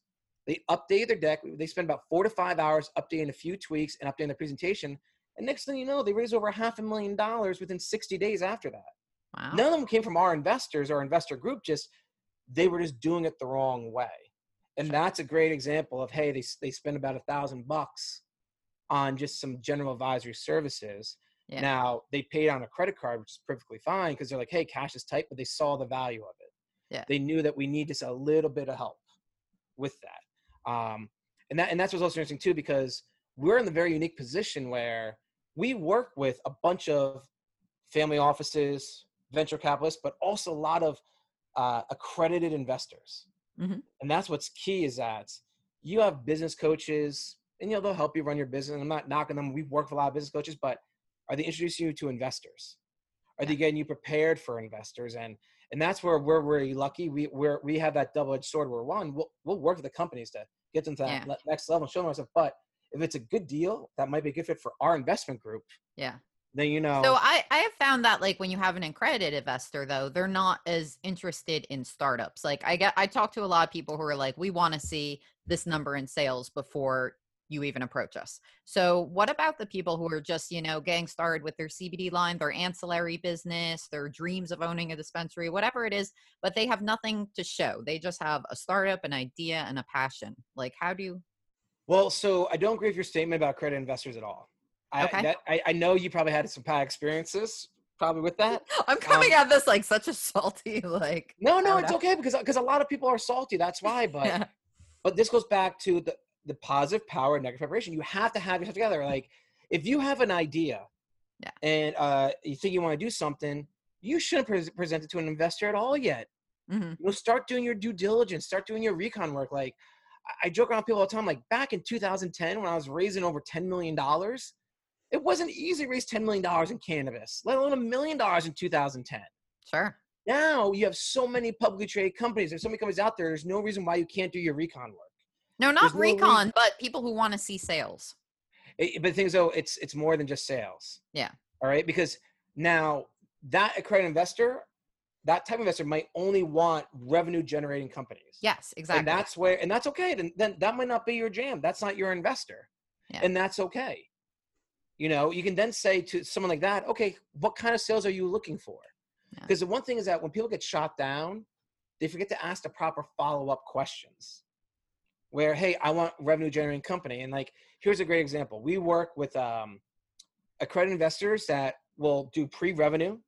They updated their deck. They spent about four to five hours updating a few tweaks and updating their presentation. And next thing you know, they raised over half a million dollars within 60 days after that
Wow.
none of them came from our investors or investor group just they were just doing it the wrong way and that's a great example of hey they, they spend about a thousand bucks on just some general advisory services
Yeah.
now they paid on a credit card which is perfectly fine because they're like hey cash is tight but they saw the value of it
Yeah.
they knew that we need just a little bit of help with that um, and that and that's what's also interesting too because we're in the very unique position where we work with a bunch of family offices venture capitalists, but also a lot of uh, accredited investors.
Mhm.
And that's what's key is that you have business coaches, and you know they'll help you run your business. I'm not knocking them. We work with a lot of business coaches, but are they introducing you to investors? Are they getting you prepared for investors? And and that's where we're really lucky. We we're, we have that double edged sword. Where one, we'll, we'll work with the companies to get them to that
Yeah.
next level and show them ourselves. But if it's a good deal, that might be a good fit for our investment group.
Yeah.
Then you know.
So I, I have found that like when you have an accredited investor though, they're not as interested in startups. Like I get I talk to a lot of people who are like, we want to see this number in sales before you even approach us. So what about the people who are just, you know, getting started with their CBD line, their ancillary business, their dreams of owning a dispensary, whatever it is, but they have nothing to show. They just have a startup, an idea, and a passion. Like how do you
Well, so I don't agree with your statement about credit investors at all. I,
Okay.
that, I, I know you probably had some bad experiences probably with that. *laughs*
I'm coming
Um,
at this like such a salty, *laughs* like
No, no, it's
enough.
okay because because a lot of people are salty. That's why. But
Yeah. *laughs*
but this goes back to the the positive power of negative preparation. You have to have yourself together. Like if you have an idea,
Yeah.
and uh, you think you want to do something, you shouldn't pre- present it to an investor at all yet.
Mhm.
you know, start doing your due diligence, start doing your recon work. Like I- joke around people all the time. Like back in 2010, when I was raising over 10 million dollars, it wasn't easy to raise 10 million dollars in cannabis, let alone a million dollars in 2010.
sure.
Now you have so many publicly traded companies. There's so many companies out there. There's no reason why you can't do your recon work.
No, not
There's no reason-
recon, but people who want to see sales.
It- but the thing is, though, it's it's more than just sales.
Yeah.
All right, because now that accredited investor, that type of investor might only want revenue generating companies.
Yes, exactly.
And that's where, and that's okay. Then, then that might not be your jam. That's not your investor.
Yeah.
And that's okay. You know, you can then say to someone like that, okay, what kind of sales are you looking for?
Yeah.
Because the one thing is that when people get shot down, they forget to ask the proper follow up questions. Where, hey, I want revenue generating company. And like, here's a great example. We work with um, accredited investors that will do pre revenue.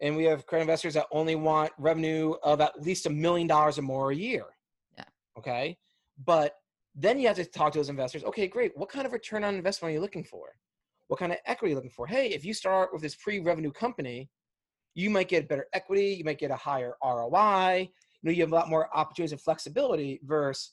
And we have accredited investors that only want revenue of at least a million dollars or more a year.
Yeah.
Okay. But then you have to talk to those investors. Okay, great. What kind of return on investment are you looking for? What kind of equity are you looking for? Hey, if you start with this pre-revenue company, you might get better equity, you might get a higher ROI, you know, you have a lot more opportunities and flexibility versus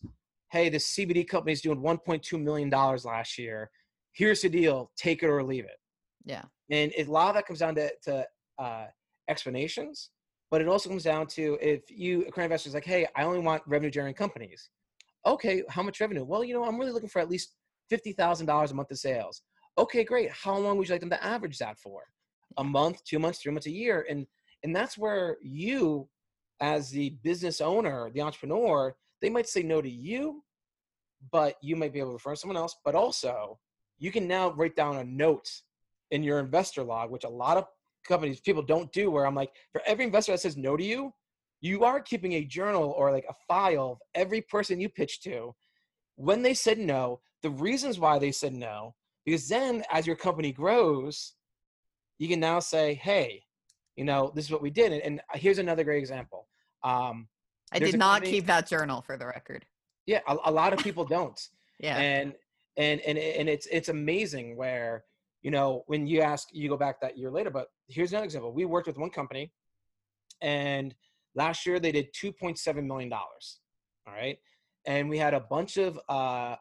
hey, this CBD company is doing 1.2 million dollars last year. Here's the deal: take it or leave it.
Yeah.
And it, a lot of that comes down to, to uh, explanations, but it also comes down to if you a current investor is like, hey, I only want revenue generating companies. Okay, how much revenue? Well, you know, I'm really looking for at least fifty thousand dollars a month of sales. Okay, great. How long would you like them to average that for? A month, two months, three months, a year, and and that's where you, as the business owner, the entrepreneur, they might say no to you, but you might be able to refer someone else. But also, you can now write down a note in your investor log, which a lot of companies people don't do. Where I'm like, for every investor that says no to you, you are keeping a journal or like a file of every person you pitched to when they said no, the reasons why they said no, because then as your company grows, you can now say, hey, you know, this is what we did. And, and here's another great example. Um,
I did not
company-
keep that journal for the record.
yeah, a, a lot of *laughs* people don't.
Yeah.
and and and and it's it's amazing where you know when you ask you go back that year later but here's another example we worked with one company and last year they did 2.7 million dollars all right and we had a bunch of uh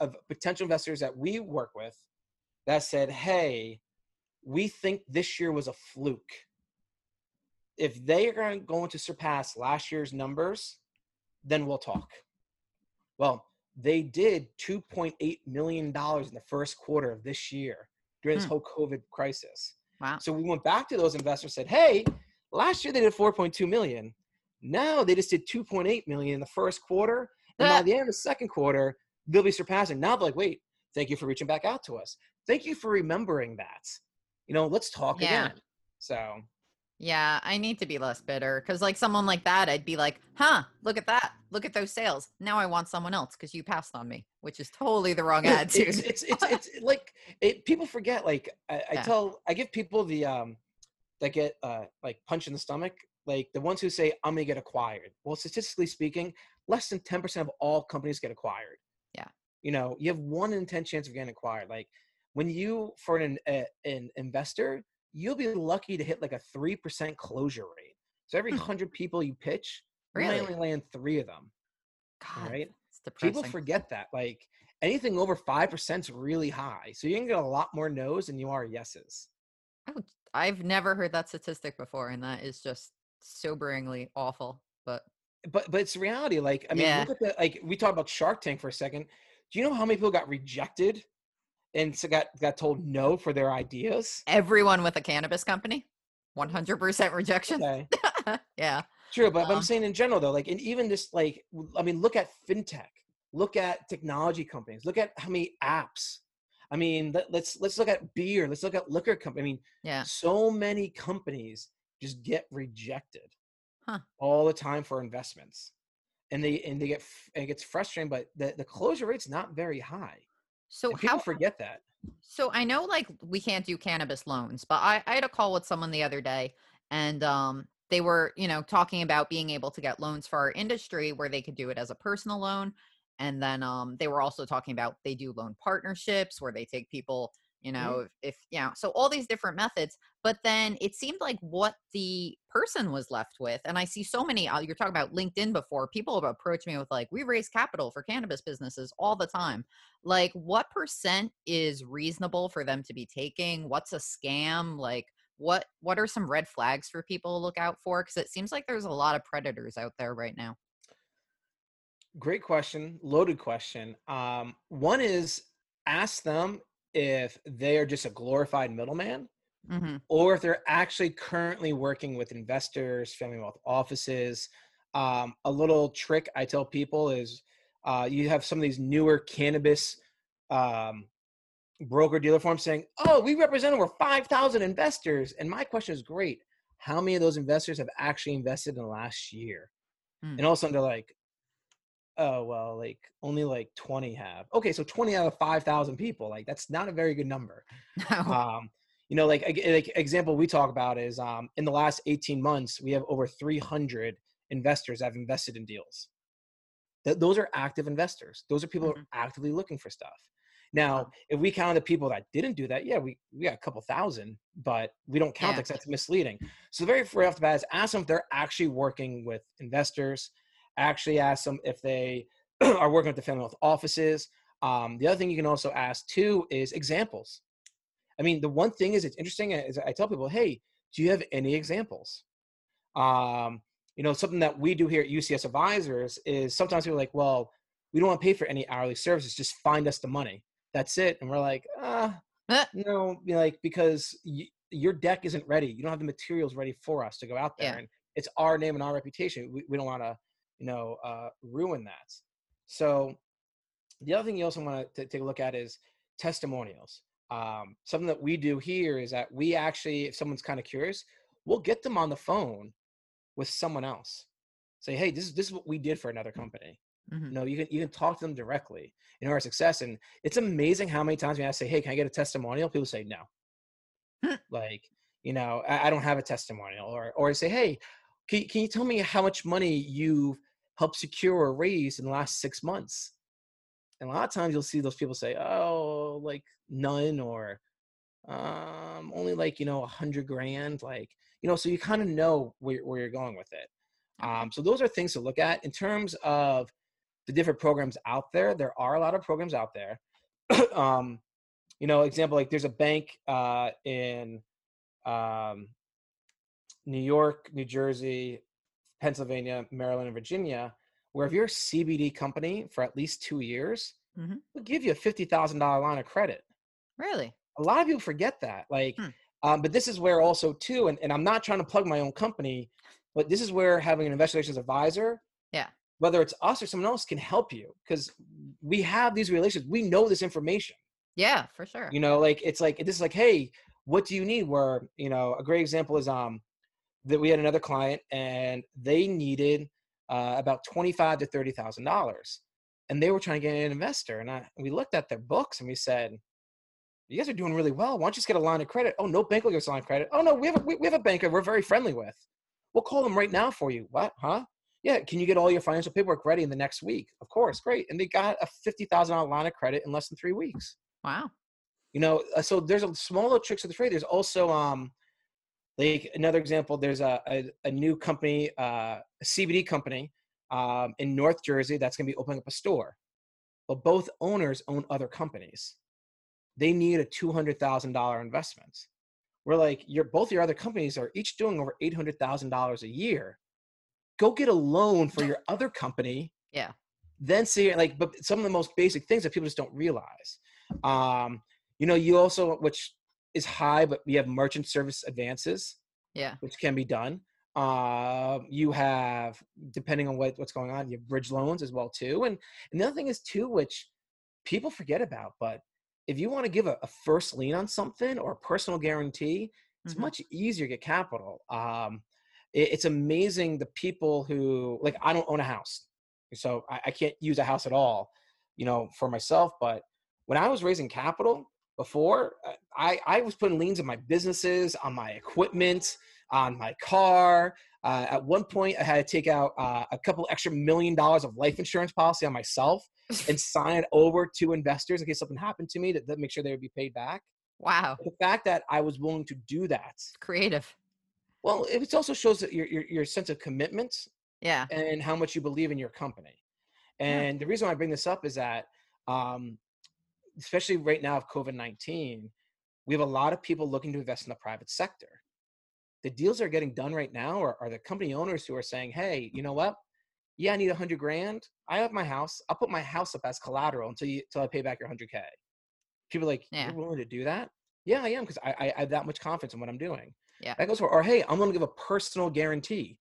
of potential investors that we work with that said hey we think this year was a fluke if they are going- to surpass last year's numbers then we'll talk. Well they did 2.8 million dollars in the first quarter of this year during this
Hmm.
whole covid crisis.
Wow.
so we went back to those investors and said hey last year they did 4.2 million. Now they just did 2.8 million in the first quarter and by the end of the second quarter they'll be surpassing. Now they're like wait thank you for reaching back out to us. Thank you for remembering that. You know let's talk
Yeah.
again. So
Yeah, I need to be less bitter because, like, someone like that, I'd be like, huh, look at that. Look at those sales. Now I want someone else because you passed on me, which is totally the wrong attitude.
It's, it's *laughs* it's it's like it, people forget. Like I, I
Yeah.
tell, I give people the um that get uh like punch in the stomach. Like the ones who say I'm gonna get acquired. Well, statistically speaking, less than ten percent of all companies get acquired.
Yeah.
You know, you have one in ten chance of getting acquired. Like when you for an uh, an investor, you'll be lucky to hit like a three percent closure rate. So every
Hmm.
hundred people you pitch, you
Really?
might only land three of them.
God,
right people forget that like anything over 5% is really high so you can get a lot more no's than you are yeses
I've never heard that statistic before, and that is just soberingly awful. But
but but it's reality like i mean
Yeah.
look at the like we talked about shark tank for a second do you know how many people got rejected and so got got told no for their ideas.
Everyone with a cannabis company, 100% rejection.
okay. *laughs*
Yeah.
true but, but i'm
Um,
saying in general though like and even just like I mean look at fintech. Look at technology companies. Look at how many apps. I mean let, let's let's look at beer. Let's look at liquor company i mean
Yeah.
so many companies just get rejected
Huh.
all the time for investments. And they and they get and it gets frustrating but the, the closure rate's not very high
So
and people
how
forget that
So I know like we can't do cannabis loans, but I, I had a call with someone the other day and um they were, you know, talking about being able to get loans for our industry where they could do it as a personal loan. And then um they were also talking about they do loan partnerships where they take people, you know, if, if you know, so all these different methods. But then it seemed like what the person was left with, and I see so many. Uh, you're talking about LinkedIn before. People have approached me with like, we raise capital for cannabis businesses all the time like what percent is reasonable for them to be taking what's a scam like what what are some red flags for people to look out for because it seems like there's a lot of predators out there right now
great question loaded question um, one is ask them if they are just a glorified middleman
hmm
or if they're actually currently working with investors, family wealth offices. Um, a little trick I tell people is uh, you have some of these newer cannabis um, broker dealer firms saying, "Oh, we represent over five thousand investors." And my question is, great. How many of those investors have actually invested in the last year?
Hmm.
And all of a sudden they're like, "Oh, well, like only like twenty have." Okay, so twenty out of five thousand people, like that's not a very good number *laughs* no. um, you know, like, like example we talk about is um, in the last 18 months, we have over 300 investors that have invested in deals. Th- those are active investors. Those are people who are actively looking for stuff. Now,
Wow.
if we count the people that didn't do that, yeah, we, we got a couple thousand, but we don't count
Yeah.
that that's misleading. So very right off the bat is ask them if they're actually working with investors. Actually ask them if they *clears throat* are working with the family wealth offices. Um, the other thing you can also ask too is examples. I mean, the one thing is it's interesting is I tell people, hey, do you have any examples? Um, you know, something that we do here at UCS Advisors is sometimes people are like, well, we don't want to pay for any hourly services, just find us the money. That's it. And we're like, ah, uh, no, like because your deck isn't ready. You don't have the materials ready for us to go out there, yeah. and it's our name and our reputation. We, we don't want to, you know, uh, ruin that. So, the other thing you also want to take a look at is testimonials. Um, something that we do here is that we actually, if someone's kind of curious, we'll get them on the phone with someone else. Say, hey, this is this is what we did for another company. Mm-hmm. You know, you can you can talk to them directly in our success, and it's amazing how many times we ask, say, hey, can I get a testimonial? People say no. *laughs* Like, you know, I, I, don't have a testimonial, or or say, hey, can can you tell me how much money you've helped secure or raise in the last six months? And a lot of times you'll see those people say, oh, like none, or um, only like you know a hundred grand, like you know, so you kind of know where, where you're going with it. Um, so those are things to look at in terms of the different programs out there. There are a lot of programs out there. *clears throat* um, you know, example like there's a bank uh, in um, New York, New Jersey, Pennsylvania, Maryland, and Virginia, where if you're a CBD company for at least two years, mm-hmm. will give you a fifty thousand dollar line of credit.
Really?
A lot of people forget that. Like, hmm. Um, but this is where also too, and, and I'm not trying to plug my own company, but this is where having an investor relations advisor,
yeah,
whether it's us or someone else, can help you because we have these relations. We know this information.
Yeah, for sure.
You know, like it's like this is like, hey, what do you need? Where you know, a great example is um that we had another client and they needed uh, about twenty five to thirty thousand dollars, and they were trying to get an investor, and I we looked at their books and we said, you guys are doing really well. Why don't you just get a line of credit? Oh, no bank will give us a line of credit. Oh, no, we have a, we, we have a banker we're very friendly with. We'll call them right now for you. What? Huh? Yeah. Can you get all your financial paperwork ready in the next week? Of course. Great. And they got a $50,000 line of credit in less than three weeks.
Wow.
You know, uh, so there's a small little tricks of the trade. There's also, um, like another example, there's a, a, a new company, uh, a CBD company um, in North Jersey that's going to be opening up a store. But both owners own other companies they need a $200,000 investment. We're like, your both your other companies are each doing over $800,000 a year. Go get a loan for your other company.
Yeah.
Then see, like, but some of the most basic things that people just don't realize. Um, you know, you also, which is high, but we have merchant service advances.
Yeah.
Which can be done. Uh, you have, depending on what, what's going on, you have bridge loans as well too. And, and the other thing is too, which people forget about, but if you want to give a, a, first lien on something or a personal guarantee, it's mm-hmm. much easier to get capital. Um, it, it's amazing the people who like I don't own a house, so I, I can't use a house at all, you know, for myself. But when I was raising capital before, uh, I I was putting liens on my businesses, on my equipment, on my car. Uh, at one point, I had to take out uh, a couple extra million dollars of life insurance policy on myself and *laughs* sign it over to investors in case something happened to me that, that make sure they would be paid back.
Wow.
The fact that I was willing to do that.
Creative.
Well, it also shows that your, your, your sense of commitment.
Yeah.
And how much you believe in your company. And yeah. the reason why I bring this up is that, um, especially right now of COVID 19, we have a lot of people looking to invest in the private sector. The deals that are getting done right now are, are the company owners who are saying, hey, you know what? yeah, I need a hundred grand. I have my house. I'll put my house up as collateral until you until I pay back your hundred K. People like, yeah. you're willing to do that? Yeah, I am because I, I, I have that much confidence in what I'm doing.
Yeah.
That goes for or hey, I'm gonna give a personal guarantee.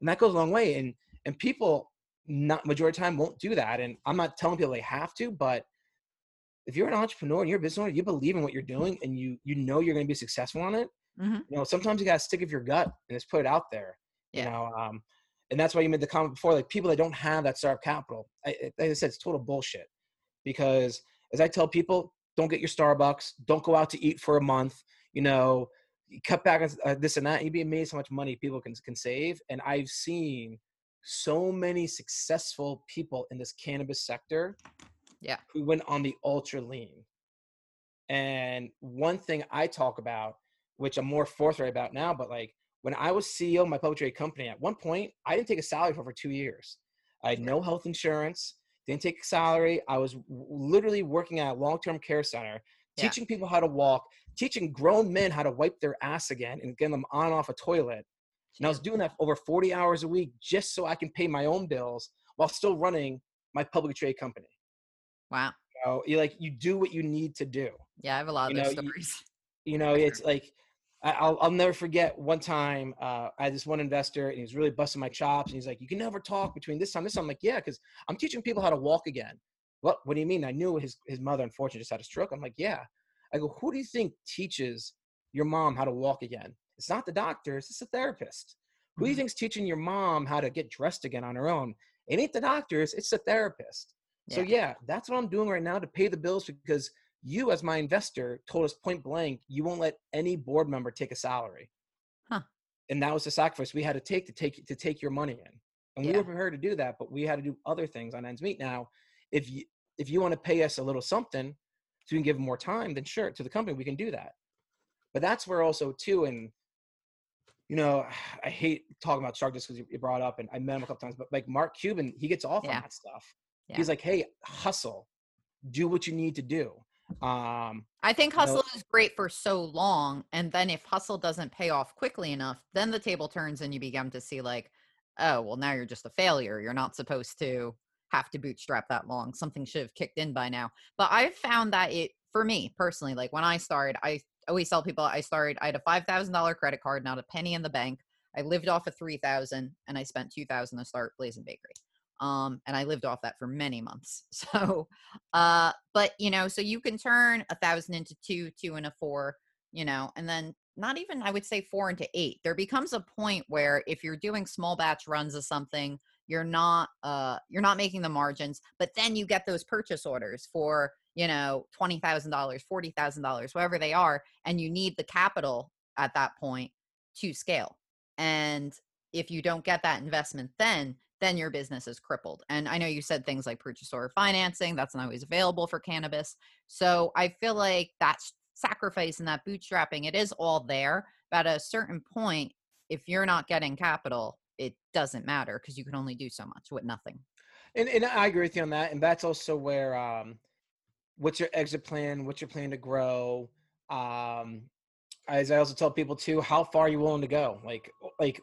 And that goes a long way. And and people not majority of time won't do that. And I'm not telling people they have to, but if you're an entrepreneur and you're a business owner, you believe in what you're doing and you you know you're gonna be successful on it. Mm-hmm. You know, sometimes you gotta stick with your gut and just put it out there. Yeah. You know, um, and that's why you made the comment before like people that don't have that startup capital I, like i said it's total bullshit because as i tell people don't get your starbucks don't go out to eat for a month you know cut back on uh, this and that and you'd be amazed how much money people can, can save and i've seen so many successful people in this cannabis sector
yeah
who went on the ultra lean and one thing i talk about which i'm more forthright about now but like when I was CEO of my public trade company, at one point, I didn't take a salary for over two years. I had no health insurance, didn't take a salary. I was w- literally working at a long-term care center,
Yeah.
teaching people how to walk, teaching grown men how to wipe their ass again and getting them on and off a toilet. And I was doing that over 40 hours a week just so I can pay my own bills while still running my public trade company.
Wow.
You know, you like you do what you need to do.
Yeah, I have a lot of
You
those
know,
stories.
You *laughs* know, it's like I'll I'll never forget one time uh, I had this one investor and he was really busting my chops and he's like, "You can never talk between this time this time." I'm like, "Yeah, because I'm teaching people how to walk again." What What do you mean? I knew his his mother unfortunately just had a stroke. I'm like, "Yeah." I go, "Who do you think teaches your mom how to walk again? It's not the doctors. It's the therapist. Who do you
Mhm.
think's teaching your mom how to get dressed again on her own? It ain't the doctors. It's the therapist." So
Yeah.
that's what I'm doing right now to pay the bills because you, as my investor, told us point blank you won't let any board member take a salary.
Huh.
And that was the sacrifice we had to take to take to take your money in. And we
Yeah.
were prepared to do that, but we had to do other things on ends meet. Now, if you if you want to pay us a little something so we can give more time, then sure, to the company we can do that. But that's where also too, and you know, *sighs* I hate talking about Shark just because you brought up, and I met him a couple times. But like Mark Cuban, he gets off
Yeah.
on that stuff.
Yeah.
He's like, "Hey, hustle, do what you need to do." Um,
I think
you know-
hustle is great for so long. And then if hustle doesn't pay off quickly enough, then the table turns and you begin to see, like, oh, well, now you're just a failure. You're not supposed to have to bootstrap that long. Something should have kicked in by now. But I've found that it, for me personally, like when I started, I always tell people I started, I had a $5,000 credit card, not a penny in the bank. I lived off of 3000 and I spent 2000 to start Blazing Bakery. Um, and I lived off that for many months. *laughs* So, uh, but you know, so you can turn a thousand into two, two and a four, you know, and then not even I would say four into eight. There becomes a point where if you're doing small batch runs of something, you're not uh you're not making the margins, but then you get those purchase orders for, you know, twenty thousand dollars, forty thousand dollars, whatever they are, and you need the capital at that point to scale. And if you don't get that investment then, then your business is crippled. And I know you said things like purchase order financing, that's not always available for cannabis. So I feel like that sacrifice and that bootstrapping, it is all there. But at a certain point, if you're not getting capital, it doesn't matter because you can only do so much with nothing.
and, and I agree with you on that. And that's also where, um, what's your exit plan? What's your plan to grow? Um, as I also tell people too, how far are you willing to go? Like, like,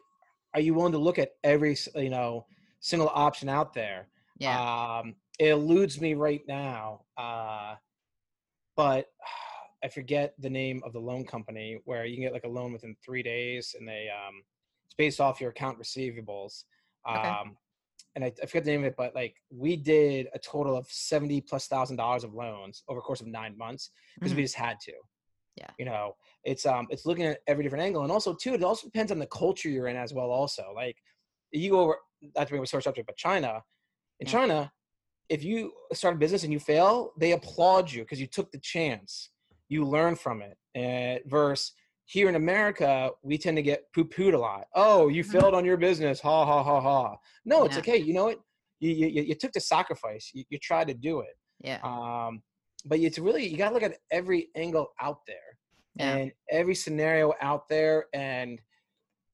are you willing to look at every, you know, single option out there?
Yeah.
Um, it eludes me right now, uh, but *sighs* I forget the name of the loan company where you can get like a loan within three days, and they um, it's based off your account receivables.
Okay.
Um, and I, I forget the name of it, but like we did a total of seventy plus thousand dollars of loans over the course of nine months because we just had to.
Yeah.
You know, it's um, it's looking at every different angle, and also too, it also depends on the culture you're in as well. Also, like you go over that's bring a sore subject, but China, in
Yeah.
China, if you start a business and you fail, they applaud you because you took the chance. You learn from it. And versus here in America, we tend to get poo-pooed a lot. Oh, you
Mhm.
failed on your business. Ha ha ha ha. No, it's
Yeah.
okay. You know what? You, you you took the sacrifice. You, you tried to do it.
Yeah.
Um, but it's really you got to look at every angle out there
Yeah.
and every scenario out there, and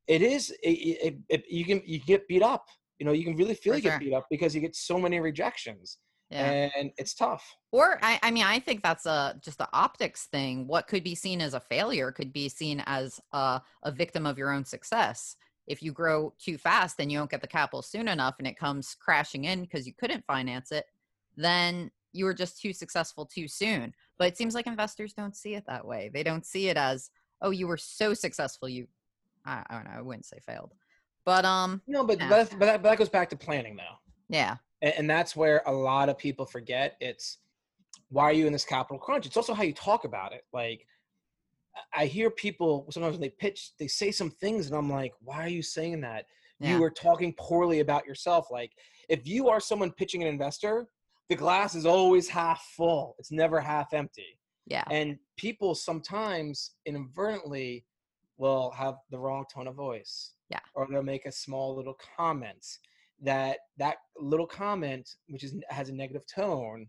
it is it, it, it, you can you get beat up. You know, you can really feel
For
you get beat up because you get so many rejections,
Yeah.
and it's tough.
Or I, I mean, I think that's a just the optics thing. What could be seen as a failure could be seen as a, a victim of your own success. If you grow too fast and you don't get the capital soon enough and it comes crashing in because you couldn't finance it, then you were just too successful too soon. But it seems like investors don't see it that way. They don't see it as, oh, you were so successful, you I, I don't know, I wouldn't say failed. But um
No, but
Yeah.
but, that's- but, that, but that goes back to planning though.
yeah.
and, and that's where a lot of people forget it's why are you in this capital crunch it's also how you talk about it like I- i hear people sometimes when they pitch they say some things and i'm like why are you saying that
Yeah.
you are talking poorly about yourself like if you are someone pitching an investor the glass is always half full it's never half empty
Yeah.
and people sometimes inadvertently will have the wrong tone of voice
Yeah.
or they'll make a small little comment that that little comment which is has a negative tone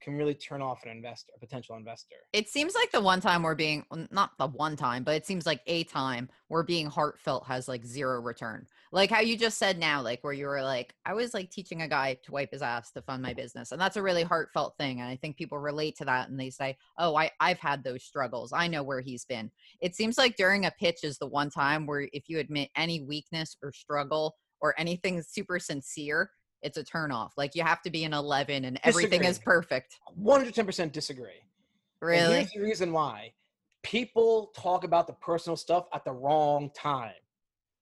can really turn off an investor, a potential investor.
It seems like the one time we're being not the one time, but it seems like a time where being heartfelt has like zero return. Like how you just said now, like where you were like, I was like teaching a guy to wipe his ass to fund my business. And that's a really heartfelt thing. And I think people relate to that and they say, Oh, I, I've had those struggles. I know where he's been. It seems like during a pitch is the one time where if you admit any weakness or struggle or anything super sincere, it's a turnoff. Like you have to be an 11 and everything
Disagree.
is perfect.
110% disagree. And
Really?
here's the reason why. People talk about the personal stuff at the wrong time.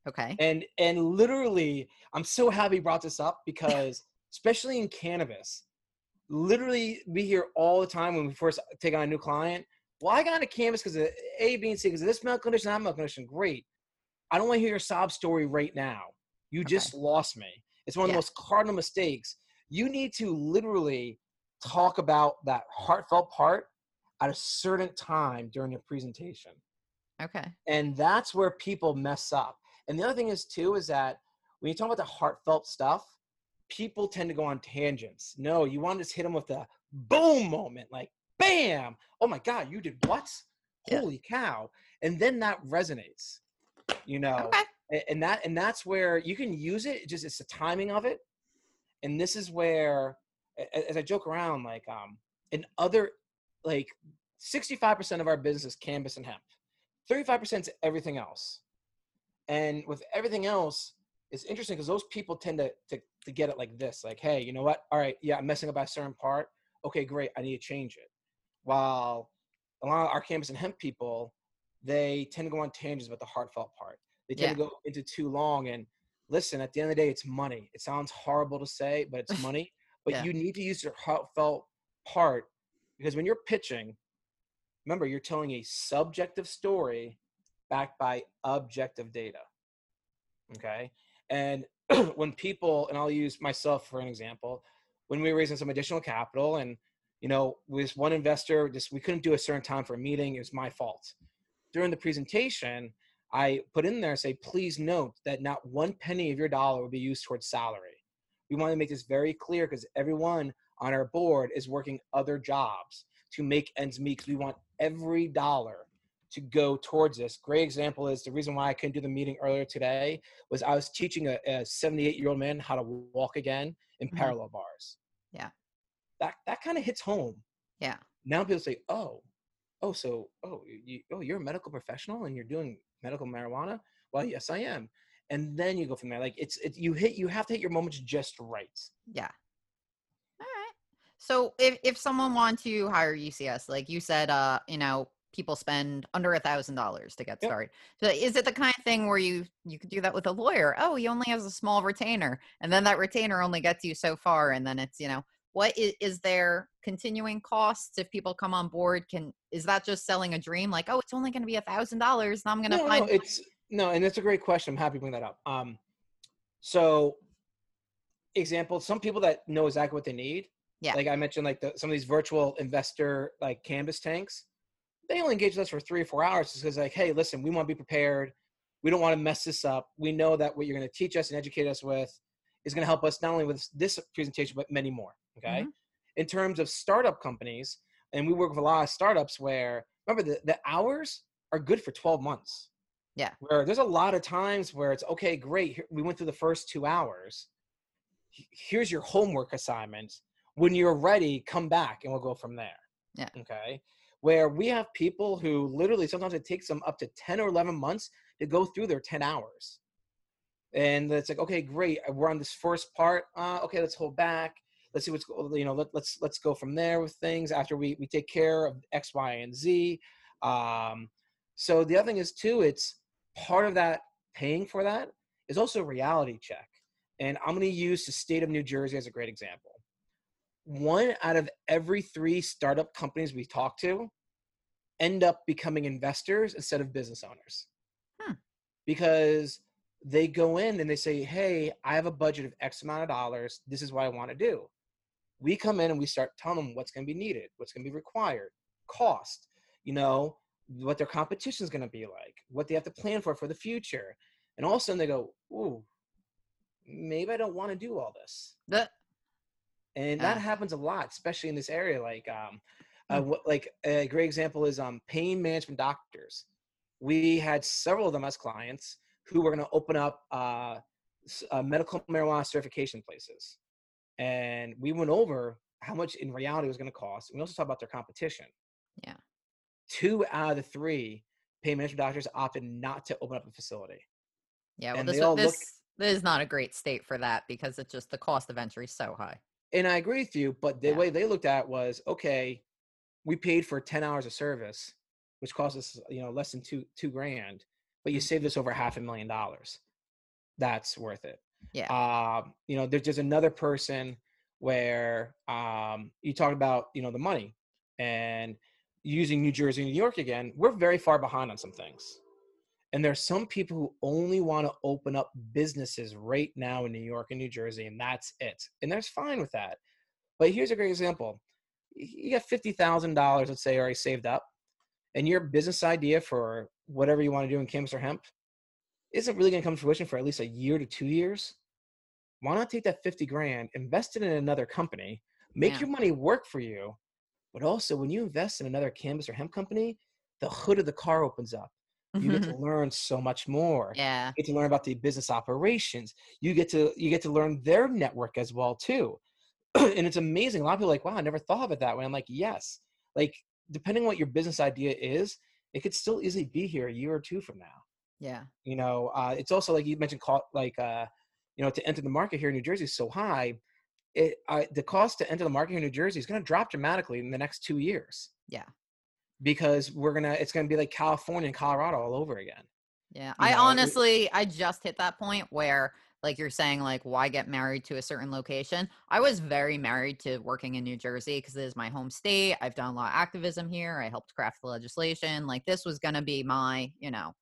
Okay.
And and literally, I'm so happy you brought this up because especially in cannabis, literally we hear all the time when we first take on a new client, well, I got into cannabis because of A, B, and C, because of this milk condition, that milk condition. Great. I don't want to hear your sob story right now. You
Okay.
just lost me. It's one of
Yeah.
the most cardinal mistakes. You need to literally talk about that heartfelt part at a certain time during your presentation
Okay.
and that's where people mess up and the other thing is too is that when you talk about the heartfelt stuff people tend to go on tangents no you want to just hit them with the boom moment like bam oh my god you did what
Yeah.
holy cow and then that resonates you know
Okay.
And that and that's where you can use it just it's the timing of it. And this is where as i joke around like um in other like 65% of our business is cannabis and hemp. 35% is everything else. And with everything else it's interesting because those people tend to, to to get it like this like hey you know what? All right yeah i'm messing up a certain part. Okay great i need to change it. While a lot of our cannabis and hemp people they tend to go on tangents about the heartfelt part they tend to go into too long and listen at the end of the day it's money. It sounds horrible to say but it's *laughs* money but
Yeah.
you need to use your heartfelt part because when you're pitching remember you're telling a subjective story backed by objective data okay? And *clears throat* when people and i'll use myself for an example when we were raising some additional capital and you know with one investor just we couldn't do a certain time for a meeting it was my fault. During the presentation i put in there say please note that not one penny of your dollar will be used towards salary we want to make this very clear because everyone on our board is working other jobs to make ends meet 'cause we want every dollar to go towards this. Great example is the reason why I couldn't do the meeting earlier today was I was teaching a, a 78 year old man how to walk again in
Mhm.
parallel bars.
Yeah.
That that kind of hits home.
Yeah.
Now people say, "Oh, oh, so oh, you, oh, you're a medical professional and you're doing medical marijuana." Well, yes, I am. And then you go from there. Like it's it, you hit you have to hit your moments just right.
Yeah. All right. So if if someone want to hire UCS, like you said, uh, you know, people spend under a thousand dollars to get
Yep.
started. So is it the kind of thing where you you could do that with a lawyer? Oh, he only has a small retainer, and then that retainer only gets you so far, and then it's you know what is, is there continuing costs if people come on board? Can is that just selling a dream? Like, oh, it's only going to be a thousand dollars, and I'm going to
no,
find
no, it's no, and that's a great question. I'm happy to bring that up. Um, so, example, some people that know exactly what they need.
Yeah.
Like I mentioned, like the, some of these virtual investor like cannabis tanks, they only engage with us for three or four hours because like, hey, listen, we want to be prepared. We don't want to mess this up. We know that what you're going to teach us and educate us with is going to help us not only with this presentation but many more. Okay.
Mhm.
In terms of startup companies, and we work with a lot of startups where remember the, the hours are good for 12 months.
Yeah.
Where there's a lot of times where it's okay, great. here- We went through the first two hours. Here's your homework assignment. When you're ready, come back and we'll go from there.
Yeah.
Okay. Where we have people who literally sometimes it takes them up to 10 or 11 months to go through their 10 hours. And it's like, okay, great. We're on this first part. Uh, okay, let's hold back. Let's see what's you know. Let, let's let's go from there with things after we we take care of X, Y, and Z. Um, so the other thing is too, it's part of that paying for that is also a reality check. And I'm going to use the state of New Jersey as a great example. One out of every three startup companies we talk to end up becoming investors instead of business owners.
Hmm.
Because they go in and they say, Hey, I have a budget of X amount of dollars. This is what I want to do. We come in and we start telling them what's going to be needed, what's going to be required, cost, you know, what their competition is going to be like, what they have to plan for for the future. And all of a sudden they go, Ooh, maybe I don't want to do all this.
the
and that happens a lot, especially in this area. Like, um, uh,
Mm.
what, like a great example is um, pain management doctors. We had several of them as clients who were going to open up uh, uh, medical marijuana certification places, and we went over how much in reality it was going to cost. We also talked about their competition.
Yeah.
Two out of the three pain management doctors opted not to open up a facility.
Yeah, well,
And
this this,
look-
this is not a great state for that because it's just the cost of entry is so high.
And I agree with you, but the
Yeah.
way they looked at it was okay, we paid for 10 hours of service, which cost us, you know, less than two two grand, but you
Mhm.
saved us over half a million dollars. That's worth it.
Yeah.
Um, you know, there's just another person where um you talk about, you know, the money and using New Jersey and New York again, we're very far behind on some things. And there's some people who only want to open up businesses right now in New York and New Jersey, and that's it. And there's fine with that. But here's a great example. You got fifty thousand dollars, let's say, already saved up, and your business idea for whatever you want to do in cannabis or hemp isn't really going to come to fruition for at least a year to two years. Why not take that fifty grand, invest it in another company, make
Yeah.
your money work for you, but also when you invest in another cannabis or hemp company, the hood of the car opens up. You get to mm-hmm. learn so much more
yeah.
you get to learn about the business operations you get to you get to learn their network as well too *clears throat* and it's amazing a lot of people are like wow i never thought of it that way i'm like yes like depending on what your business idea is it could still easily be here a year or two from now
Yeah.
you know uh, it's also like you mentioned like uh, you know to enter the market here in new jersey is so high it uh, the cost to enter the market here in new jersey is going to drop dramatically in the next two years
Yeah.
because we're gonna it's gonna be like california and colorado all over again
Yeah.
You
I
know, it-
honestly, I just hit that point where, like you're saying, like, why get married to a certain location? I was very married to working in New Jersey because it is my home state. I've done a lot of activism here. I helped craft the legislation. Like, this was going to be my, you know,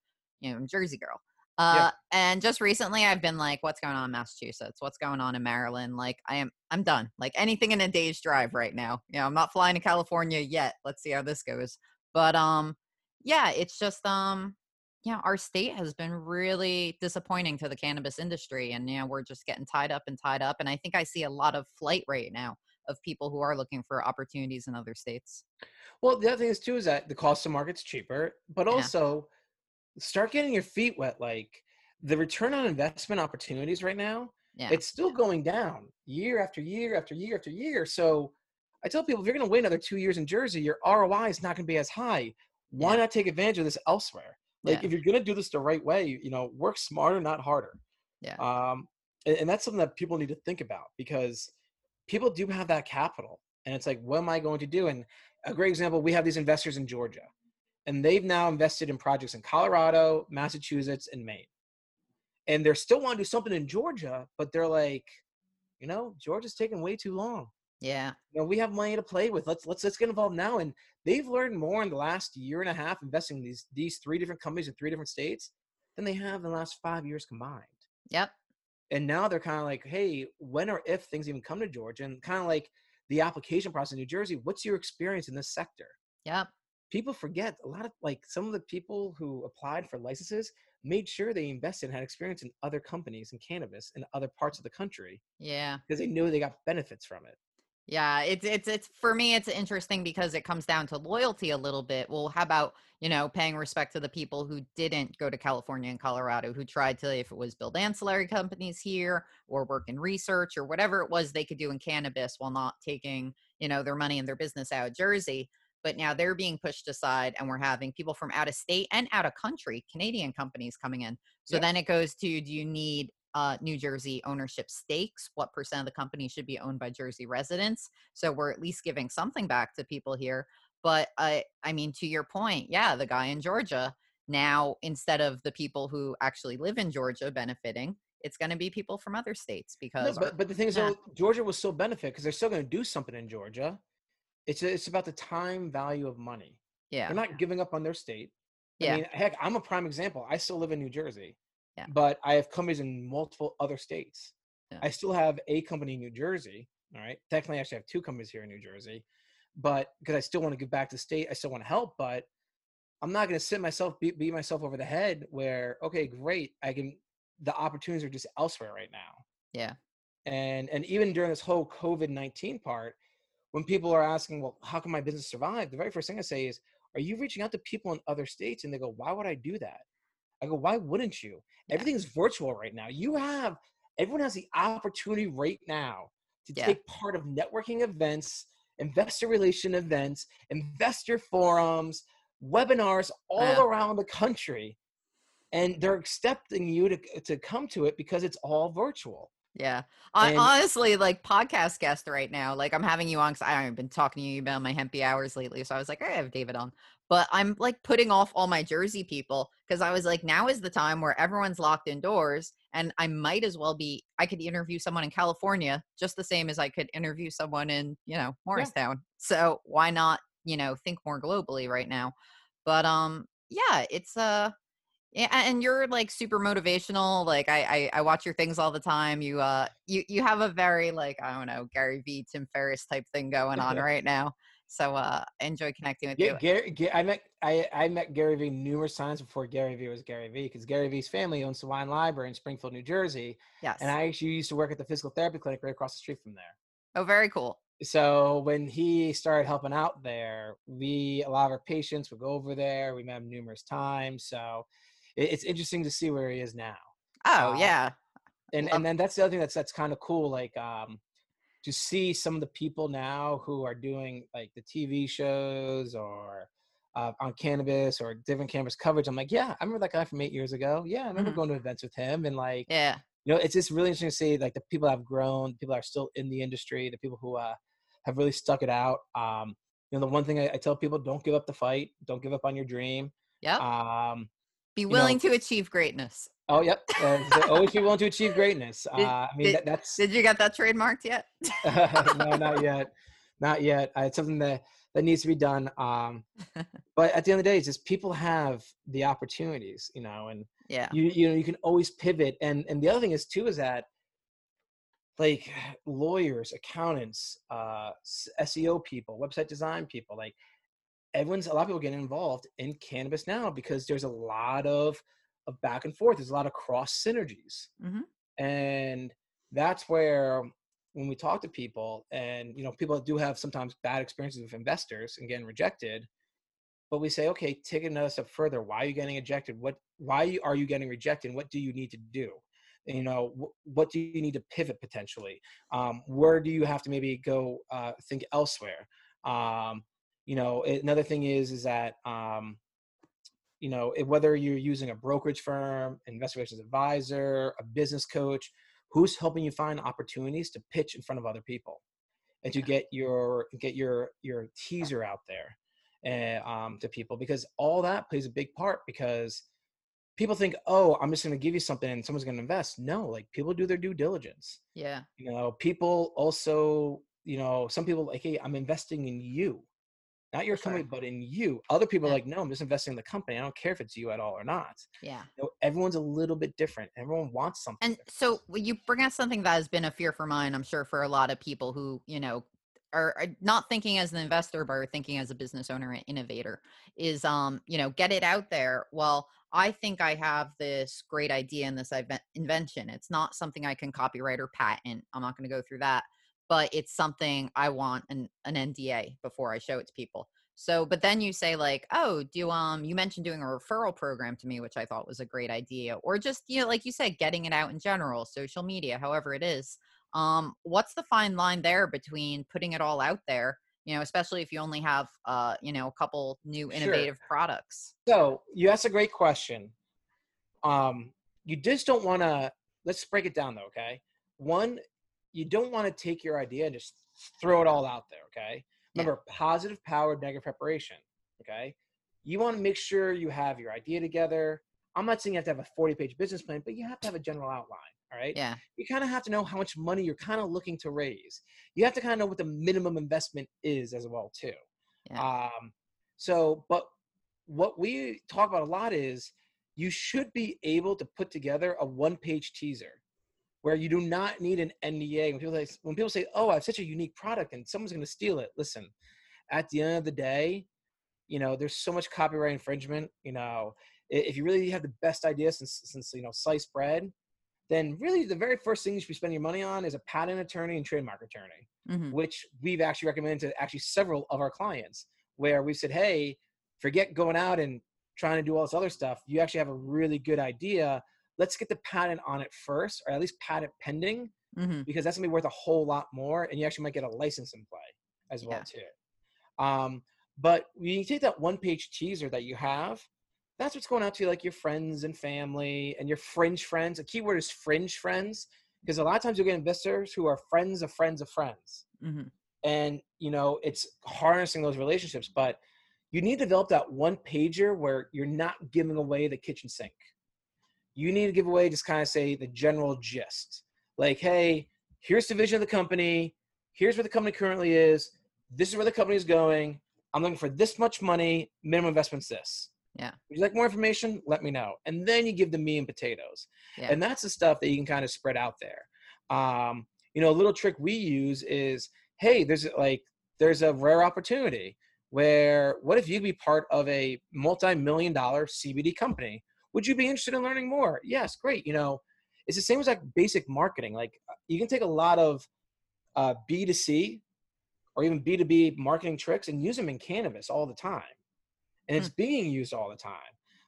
you know, Jersey girl. Uh, and just recently I've been like, what's going on in Massachusetts? What's going on in Maryland? Like, I am, I'm done. Like, anything in a day's drive right now. You know, I'm not flying to California yet. Let's see how this goes. But, um, yeah, it's just, um, yeah, our state has been really disappointing to the cannabis industry. And, you know, we're just getting tied up and tied up. And I think I see a lot of flight right now of people who are looking for opportunities in other states.
Well, the other thing is too is that the cost of market's cheaper, but
Yeah.
Start getting your feet wet. Like the return on investment opportunities right now,
Yeah.
it's still going down year after year after year after year. So I tell people if you're going to wait another two years in Jersey, your ROI is not going to be as high. Why
Yeah.
not take advantage of this elsewhere? Like
Yeah.
if you're going to do this the right way, you know, work smarter, not harder.
Yeah.
Um, and, and that's something that people need to think about because people do have that capital, and it's like, what am I going to do? And a great example, we have these investors in Georgia, and they've now invested in projects in Colorado, Massachusetts, and Maine. And they're still want to do something in Georgia, but they're like, you know, Georgia's taking way too long.
yeah.
You know, we have money to play with. Let's let's let's get involved now. And they've learned more in the last year and a half investing in these these three different companies in three different states than they have in the last five years combined.
Yep.
And now they're kind of like, hey, when or if things even come to Georgia, and kind of like the application process in New Jersey, what's your experience in this sector?
Yep.
People forget a lot of like some of the people who applied for licenses made sure they invested and had experience in other companies in cannabis in other parts of the country
Yeah.
because they knew they got benefits from it.
Yeah, it's it's it's for me it's interesting because it comes down to loyalty a little bit. Well, how about, you know, paying respect to the people who didn't go to California and Colorado who tried to if it was build ancillary companies here or work in research or whatever it was they could do in cannabis while not taking, you know, their money and their business out of Jersey. But now they're being pushed aside and we're having people from out of state and out of country, Canadian companies coming in. So
Yeah.
then it goes to do you need uh, New Jersey ownership stakes? What percent of the company should be owned by Jersey residents? So we're at least giving something back to people here. But I, I mean, to your point, yeah, the guy in Georgia now instead of the people who actually live in Georgia benefiting, it's going to be people from other states because our-
but, but the thing is,
yeah.
Georgia will still benefit because they're still going to do something in Georgia. It's it's about the time value of money.
yeah,
They're not giving up on their state.
Yeah.
I mean, heck, I'm a prime example. I still live in New Jersey,
Yeah.
but I have companies in multiple other states.
Yeah.
I still have a company in New Jersey. All right, technically, I actually have two companies here in New Jersey, but because I still want to give back to the state, I still want to help. But I'm not going to sit myself beat, beat myself over the head. Where okay, great, I can. The opportunities are just elsewhere right now.
yeah.
and and even during this whole COVID nineteen part, when people are asking, well, how can my business survive? The very first thing I say is, are you reaching out to people in other states? And they go, why would I do that? I go, why wouldn't you?
Yeah.
Everything's virtual right now. You have everyone has the opportunity right now to
Yeah.
take part of networking events, investor relation events, investor forums, webinars all
Yeah.
around the country. And they're accepting you to, to come to it because it's all virtual.
Yeah. I
And-
honestly like podcast guest right now. Like I'm having you on because I've been talking to you about my hempy hours lately. So I was like, I have David on. But I'm like putting off all my Jersey people because I was like, now is the time where everyone's locked indoors and I might as well be I could interview someone in California just the same as I could interview someone in, you know, Morristown. So why not, you know, think more globally right now? But um yeah, it's uh yeah, and you're like super motivational. Like I, I, I watch your things all the time. You, uh, you, you have a very like I don't know Gary V, Tim Ferriss type thing going on *laughs* right now. So uh, I enjoy connecting with
Yeah,
you.
Gary, Ga- I met I, I met Gary Vee numerous times before Gary Vee was Gary Vee because Gary Vee's family owns the Wine Library in Springfield, New Jersey,
Yes.
and I actually used to work at the physical therapy clinic right across the street from there.
oh, very cool.
So when he started helping out there, we a lot of our patients would go over there. We met him numerous times, so it's interesting to see where he is now.
Oh
Uh,
yeah,
And
Love-
and then that's the other thing that's that's kind of cool, like um, to see some of the people now who are doing like the TV shows or uh, on cannabis or different cannabis coverage. I'm like, yeah, I remember that guy from eight years ago. Yeah, I remember
Mhm.
going to events with him, and like,
yeah,
you know, it's just really interesting to see like the people that have grown, people that are still in the industry, the people who uh, have really stuck it out. Um, you know, the one thing I, I tell people: don't give up the fight, don't give up on your dream.
Yeah.
Um,
Be
know-
willing to achieve greatness.
oh, yep, uh, so always be willing to achieve greatness. Uh,
Did-
I mean,
did-
that, that's
Did you get that trademarked yet? *laughs*
no, not yet, not yet. Uh, it's something that that needs to be done. Um, *laughs* but at the end of the day, it's just people have the opportunities, you know, and
yeah.
you you know you can always pivot. And and the other thing is too is that like lawyers, accountants, uh, SEO people, website design people, like everyone's a lot of people getting involved in cannabis now because there's a lot of of back and forth. There's a lot of cross synergies,
Mhm.
and that's where when we talk to people, and you know, people do have sometimes bad experiences with investors and getting rejected. But we say, okay, take it another step further. Why are you getting ejected? What? Why are you getting rejected? And what do you need to do? you know wh- what do you need to pivot potentially um, where do you have to maybe go uh, think elsewhere um, you know another thing is is that um, you know it- whether you're using a brokerage firm investor relations advisor a business coach who's helping you find opportunities to pitch in front of other people and to get your get your your teaser out there and um, to people because all that plays a big part because people think oh i'm just going to give you something and someone's going to invest. No like people do their due diligence.
Yeah.
you know people also you know some people like hey i'm investing in you not your company but in you other people are like no i'm just investing in the company i don't care if it's you at all or not
Yeah.
you know, everyone's a little bit different everyone wants something
And
different.
so you bring up something that has been a fear for mine, I'm sure for a lot of people who, you know, are, are not thinking as an investor, but are thinking as a business owner and innovator is, um, you know, get it out there. Well, I think I have this great idea and this invention. It's not something I can copyright or patent. I'm not going to go through that, but it's something I want an, an NDA before I show it to people. So, but then you say like, oh, do um, you mentioned doing a referral program to me, which I thought was a great idea, or just you know, like you said, getting it out in general, social media, however it is. Um, what's the fine line there between putting it all out there, you know, especially if you only have uh, you know, a couple new
Sure.
innovative products?
so you asked a great question um you just don't want to let's break it down though okay one you don't want to take your idea and just throw it all out there okay?
Yeah.
remember positive power negative preparation okay? You want to make sure you have your idea together. I'm not saying you have to have a 40 page business plan but you have to have a general outline all right?
Yeah,
you kind of have to know how much money you're kind of looking to raise. You have to kind of know what the minimum investment is as well too.
Yeah,
um, so, but what we talk about a lot is you should be able to put together a one-page teaser where you do not need an NDA. When people say, when people say, "Oh, I have such a unique product and someone's going to steal it," listen. At the end of the day, you know, there's so much copyright infringement. You know, if you really have the best idea since since you know sliced bread, then really the very first thing you should be spending your money on is a patent attorney and trademark attorney,
Mhm.
which we've actually recommended to actually several of our clients, where we said, hey, forget going out and trying to do all this other stuff. You actually have a really good idea. Let's get the patent on it first, or at least patent pending,
Mhm.
because that's gonna be worth a whole lot more, and you actually might get a license in play as well
Yeah.
too. Um, but when you take that one page teaser that you have, that's what's going out to like your friends and family and your fringe friends. A keyword is fringe friends because a lot of times you'll get investors who are friends of friends of friends,
Mhm.
and you know it's harnessing those relationships. But you need to develop that one pager where you're not giving away the kitchen sink. You need to give away just kind of say the general gist, like, hey, here's the vision of the company. Here's where the company currently is. This is where the company is going. I'm looking for this much money. Minimum investment's this.
Yeah.
Would you like more information? Let me know. And then you give them meat and potatoes.
Yeah.
And that's the stuff that you can kind of spread out there. Um, you know, a little trick we use is, hey, there's like there's a rare opportunity where what if you be part of a multi-million dollar CBD company? Would you be interested in learning more? Yes, great. You know, it's the same as like basic marketing. Like you can take a lot of uh, B2C or even B2B marketing tricks and use them in cannabis all the time. And it's being used all the time.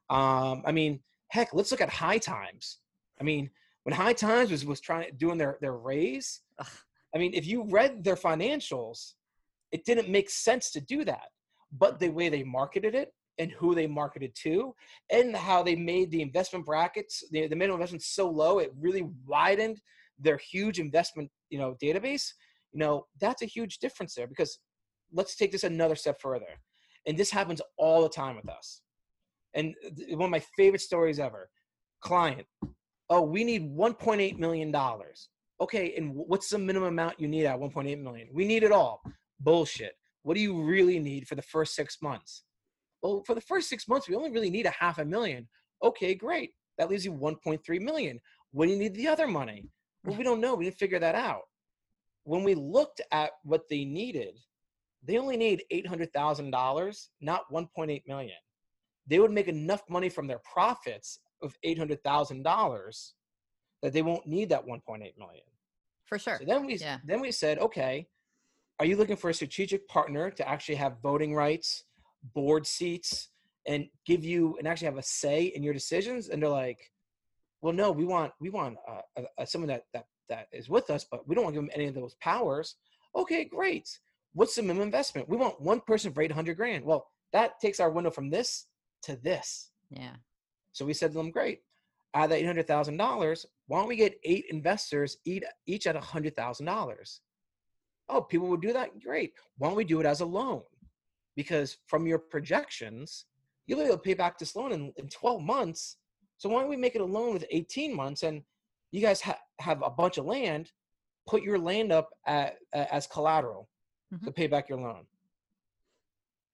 Um, I mean, heck, let's look at High Times. I mean, when High Times was, was trying doing their, their raise,
Ugh.
I mean, if you read their financials, it didn't make sense to do that. But the way they marketed it and who they marketed to and how they made the investment brackets, the, the minimum investment so low, it really widened their huge investment, you know, database. You know, that's a huge difference there because let's take this another step further. And this happens all the time with us. And one of my favorite stories ever client, oh, we need $1.8 million. Okay, and what's the minimum amount you need at 1.8 million? We need it all. Bullshit. What do you really need for the first six months? Well, for the first six months, we only really need a half a million. Okay, great. That leaves you 1.3 million. When do you need the other money? Well, we don't know. We didn't figure that out. When we looked at what they needed, they only need $800,000, not 1.8 million. They would make enough money from their profits of $800,000 that they won't need that 1.8 million.
For sure.
So then we
Yeah.
then we said, okay, are you looking for a strategic partner to actually have voting rights, board seats, and give you and actually have a say in your decisions? And they're like, well, no, we want we want uh, uh, someone that that that is with us, but we don't want to give them any of those powers. Okay, great. What's the minimum investment? We want one person for 800 grand. Well, that takes our window from this to this.
Yeah.
So we said to them, great, out of that $800,000, why don't we get eight investors each, each at $100,000? Oh, people would do that? Great. Why don't we do it as a loan? Because from your projections, you'll be able to pay back this loan in, in 12 months. So why don't we make it a loan with 18 months and you guys ha- have a bunch of land, put your land up at, uh, as collateral to pay back your loan.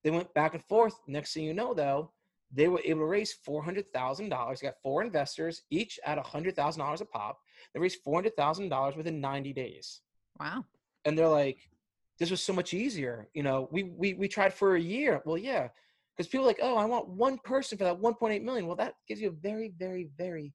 They went back and forth. Next thing you know, though, they were able to raise four hundred thousand dollars. Got four investors, each at hundred thousand dollars a pop. They raised four hundred thousand dollars within ninety days,
Wow.
and they're like, "This was so much easier." You know, we we we tried for a year. Well, yeah, because people are like, "Oh, I want one person for that one point eight million. Well, that gives you a very, very, very,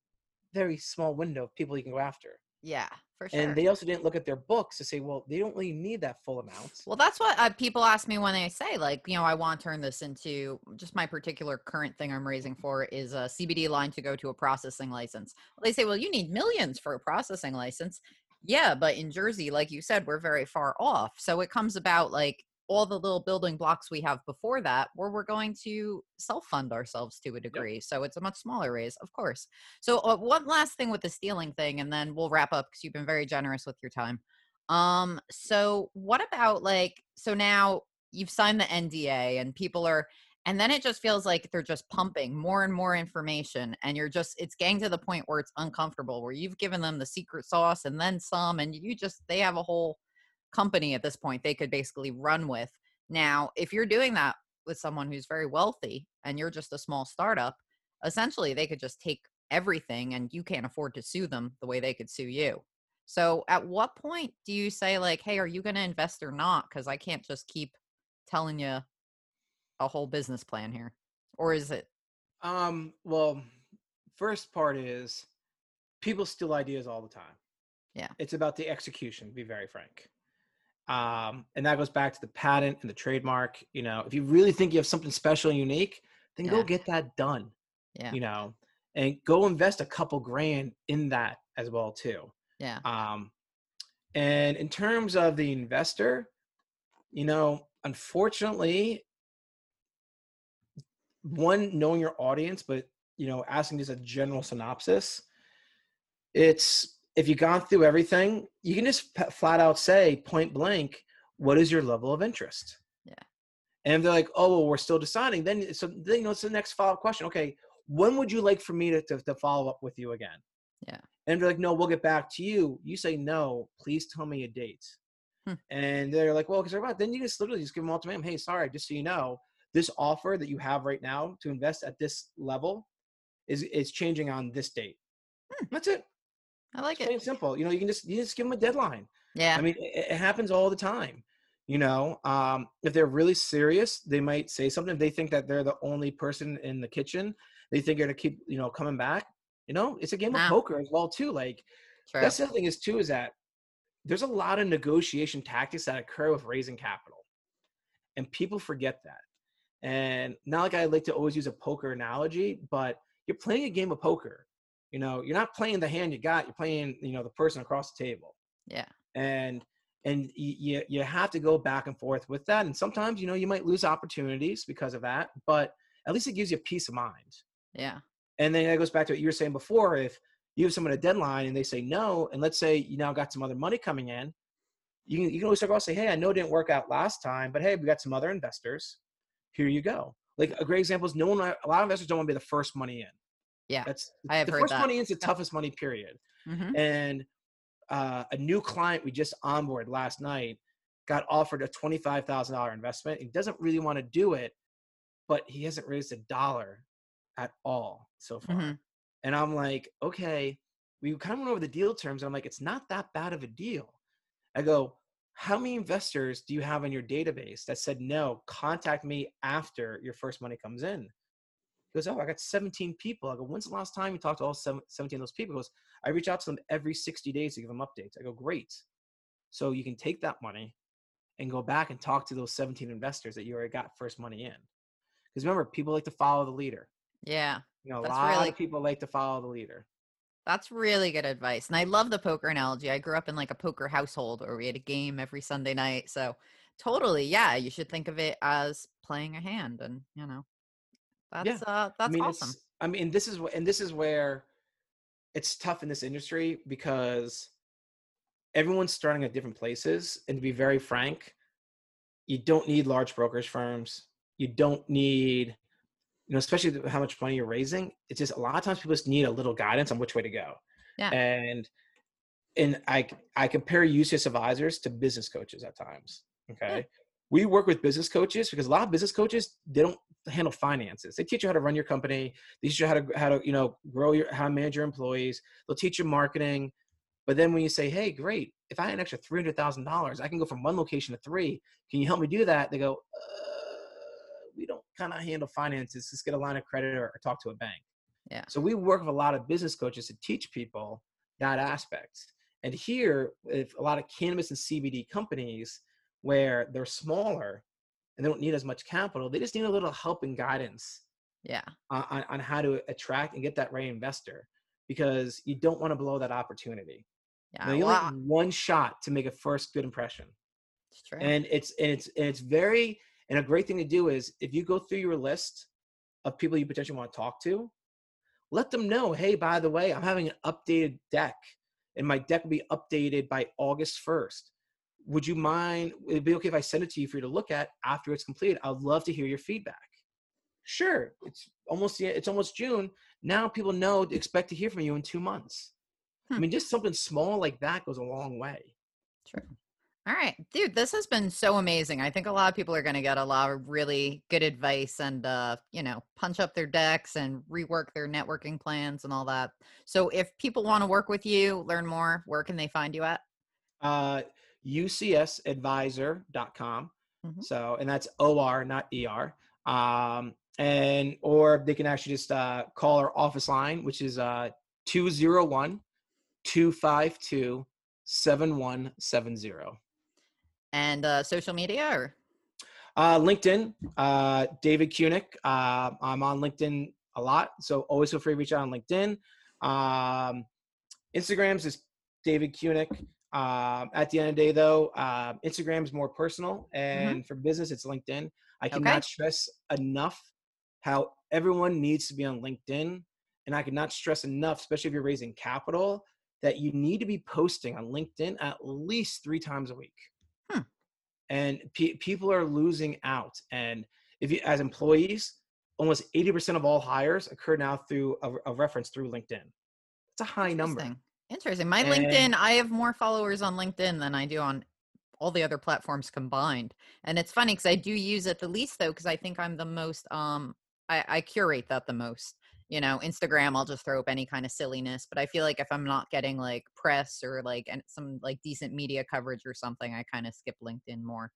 very small window of people you can go after.
Yeah. For sure.
And they also didn't look at their books to say, "Well, they don't really need that full amount."
Well, that's what uh, people ask me when they say, like, you know, I want to turn this into just my particular current thing I'm raising for is a CBD line to go to a processing license. Well, they say, well, you need millions for a processing license. Yeah, but in Jersey, like you said, we're very far off. So it comes about like all the little building blocks we have before that, where we're going to self fund ourselves to a degree. So it's a much smaller raise, of course. So uh, one last thing with the stealing thing, and then we'll wrap up because you've been very generous with your time. Um, so what about like so now you've signed the NDA and people are and then it just feels like they're just pumping more and more information and you're just it's getting to the point where it's uncomfortable where you've given them the secret sauce and then some and you just they have a whole company at this point they could basically run with. Now, if you're doing that with someone who's very wealthy and you're just a small startup, essentially they could just take everything and you can't afford to sue them the way they could sue you. So at what point do you say like, "Hey, are you going to invest or not?" cuz I can't just keep telling you a whole business plan here. Or is it
Um, well, first part is people steal ideas all the time.
Yeah.
It's about the execution, to be very frank. Um, and that goes back to the patent and the trademark. You know, if you really think you have something special and unique, then go get that done.
Yeah.
You know, and go invest a couple grand in that as well too.
Yeah.
Um, and in terms of the investor, you know, unfortunately, one knowing your audience, but you know, asking just a general synopsis, it's if you've gone through everything, you can just flat out say point blank, what is your level of interest?
Yeah.
And they're like, oh, well, we're still deciding, then so then you know it's the next follow up question. Okay, when would you like for me to, to, to follow up with you again?
Yeah.
And they're like, no, we'll get back to you. You say no, please tell me a date.
Hmm.
And they're like, well, because they're about, then you just literally just give them ultimatum. Hey, sorry, just so you know, this offer that you have right now to invest at this level is is changing on this date. That's it.
I like
and
it.
simple. You know, you can just you just give them a deadline.
Yeah.
I mean, it, it happens all the time. You know, um, if they're really serious, they might say something. If they think that they're the only person in the kitchen, they think you're gonna keep, you know, coming back. You know, it's a game of poker as well too. Like
True.
that's the other thing is too is that there's a lot of negotiation tactics that occur with raising capital, and people forget that. And not like I like to always use a poker analogy, but you're playing a game of poker. You know, you're not playing the hand you got. You're playing, you know, the person across the table
Yeah.
and and you you have to go back and forth with that and sometimes you know you might lose opportunities because of that but at least it gives you peace of mind
Yeah.
and then that goes back to what you were saying before if you have someone a deadline and they say no and let's say you now got some other money coming in you can, you can always start off and say hey i know it didn't work out last time but hey we got some other investors here you go like a great example is no one a lot of investors don't want to be the first money in
Yeah.
that's
I have
the
heard
first
that.
money in is the toughest money period
hmm
and uh, a new client we just onboarded last night got offered a $25,000 investment. He doesn't really want to do it, but he hasn't raised a dollar at all so far.
Mhm.
And I'm like, okay, we kind of went over the deal terms. I'm like, it's not that bad of a deal. I go, how many investors do you have in your database that said, no, contact me after your first money comes in? He goes, oh, I got 17 people. I go, when's the last time you talked to all 17 of those people? He goes, I reach out to them every 60 days to give them updates. I go, great. So you can take that money and go back and talk to those 17 investors that you already got first money in. Because remember, people like to follow the leader.
Yeah.
You know, a lot
really-
of people like to follow the leader.
That's really good advice. And I love the poker analogy. I grew up in like a poker household where we had a game every Sunday night. So totally, yeah, you should think of it as playing a hand and you know. That's uh that's
I mean,
awesome.
I mean, this is and this is where it's tough in this industry because everyone's starting at different places. And to be very frank, you don't need large brokerage firms. You don't need, you know, especially how much money you're raising. It's just a lot of times people just need a little guidance on which way to go.
Yeah.
And and I I compare UCS advisors to business coaches at times. Okay. We work with business coaches because a lot of business coaches they don't handle finances. They teach you how to run your company. They teach you how to how to you know grow your how to manage your employees. They'll teach you marketing. But then when you say, "Hey, great! If I had an extra three hundred thousand dollars, I can go from one location to three. Can you help me do that?" They go, uh, "We don't kind of handle finances. Just get a line of credit or, or talk to a bank."
Yeah.
So we work with a lot of business coaches to teach people that aspect. And here, with a lot of cannabis and CBD companies, where they're smaller and they don't need as much capital, they just need a little help and guidance
yeah.
on, on, how to attract and get that right investor because you don't want to blow that opportunity.
Yeah.
Now, you
well,
only have one shot to make a first good impression,
it's true.
and it's and it's and it's very and a great thing to do is if you go through your list of people you potentially want to talk to, let them know, hey, by the way, I'm having an updated deck, and my deck will be updated by August 1st. Would you mind? It'd be okay if I send it to you for you to look at after it's completed. I'd love to hear your feedback. Sure, it's almost it's almost June now. People know to expect to hear from you in two months. I
Hmm.
mean, just something small like that goes a long way.
True. All right, dude, this has been so amazing. I think a lot of people are going to get a lot of really good advice and, uh, you know, punch up their decks and rework their networking plans and all that. So, if people want to work with you, learn more, where can they find you at?
Uh, UCSadvisor.com.
Mhm.
So, and that's OR, not ER. Um, and, or they can actually just uh, call our office line, which is uh, 201 252 7170.
And uh, social media or?
Uh, LinkedIn, uh, David Kunick. Uh, I'm on LinkedIn a lot, so always feel free to reach out on LinkedIn. Um, Instagrams is David Kunick. Um, at the end of the day, though, uh, Instagram is more personal, and mm-hmm. for business, it's LinkedIn. I cannot okay. stress enough how everyone needs to be on LinkedIn, and I cannot stress enough, especially if you're raising capital, that you need to be posting on LinkedIn at least three times a week. And pe- people are losing out. And if you, as employees, almost 80% of all hires occur now through a, a reference through LinkedIn. It's a high number.
Interesting. My and, LinkedIn, I have more followers on LinkedIn than I do on all the other platforms combined. And it's funny because I do use it the least though, because I think I'm the most um I, I curate that the most you know instagram i'll just throw up any kind of silliness but i feel like if i'm not getting like press or like and some like decent media coverage or something i kind of skip linkedin more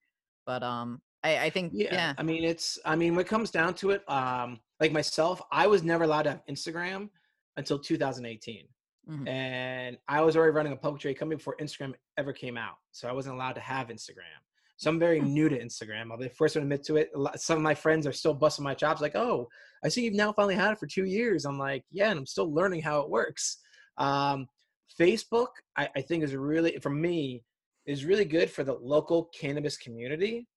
but um I, I think yeah, yeah,
I mean it's I mean when it comes down to it, um, like myself, I was never allowed to have Instagram until 2018. Mm-hmm. And I was already running a public trade company before Instagram ever came out. So I wasn't allowed to have Instagram. So I'm very hmm. new to Instagram. I'll be the first one to admit to it. Some of my friends are still busting my chops, like, "Oh, I see you've now finally had it for two years." I'm like, "Yeah," and I'm still learning how it works. Um, Facebook, I, I think, is really for me is really good for the local cannabis community.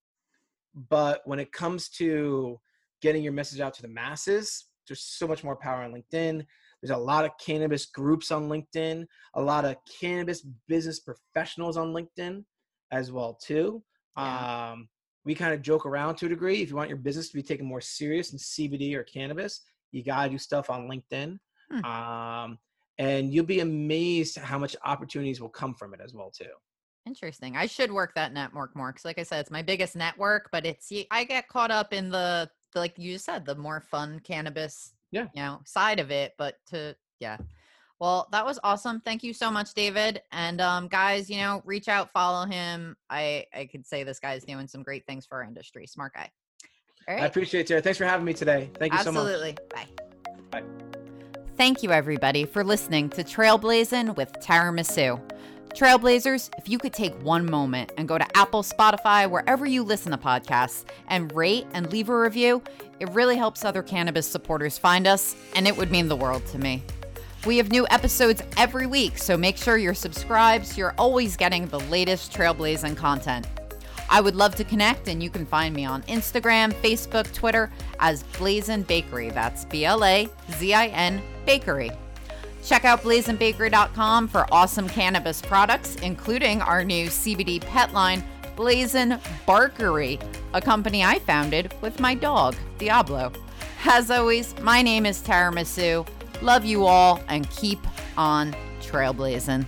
But when it comes to getting your message out to the masses, there's so much more power on LinkedIn. There's a lot of cannabis groups on LinkedIn, a lot of cannabis business professionals on LinkedIn as well too. Yeah. Um, we kind of joke around to a degree. If you want your business to be taken more serious in CBD or cannabis, you gotta do stuff on LinkedIn. Hmm. Um, and you'll be amazed how much opportunities will come from it as well too.
Interesting. I should work that network more because, like I said, it's my biggest network. But it's I get caught up in the, the like you said, the more fun cannabis,
yeah,
you know, side of it. But to yeah, well, that was awesome. Thank you so much, David. And um, guys, you know, reach out, follow him. I I could say this guy's doing some great things for our industry. Smart guy.
All right. I appreciate it, Tara. Thanks for having me today. Thank you
Absolutely.
so much.
Absolutely.
Bye.
Bye. Thank you, everybody, for listening to Trailblazing with Tara Misu. Trailblazers, if you could take one moment and go to Apple, Spotify, wherever you listen to podcasts, and rate and leave a review, it really helps other cannabis supporters find us, and it would mean the world to me. We have new episodes every week, so make sure you're subscribed so you're always getting the latest Trailblazing content. I would love to connect, and you can find me on Instagram, Facebook, Twitter as Blazin Bakery. That's B L A Z I N Bakery. Check out blazinbakery.com for awesome cannabis products, including our new CBD pet line, Blazin Barkery, a company I founded with my dog, Diablo. As always, my name is Tara Misu. Love you all and keep on trailblazing.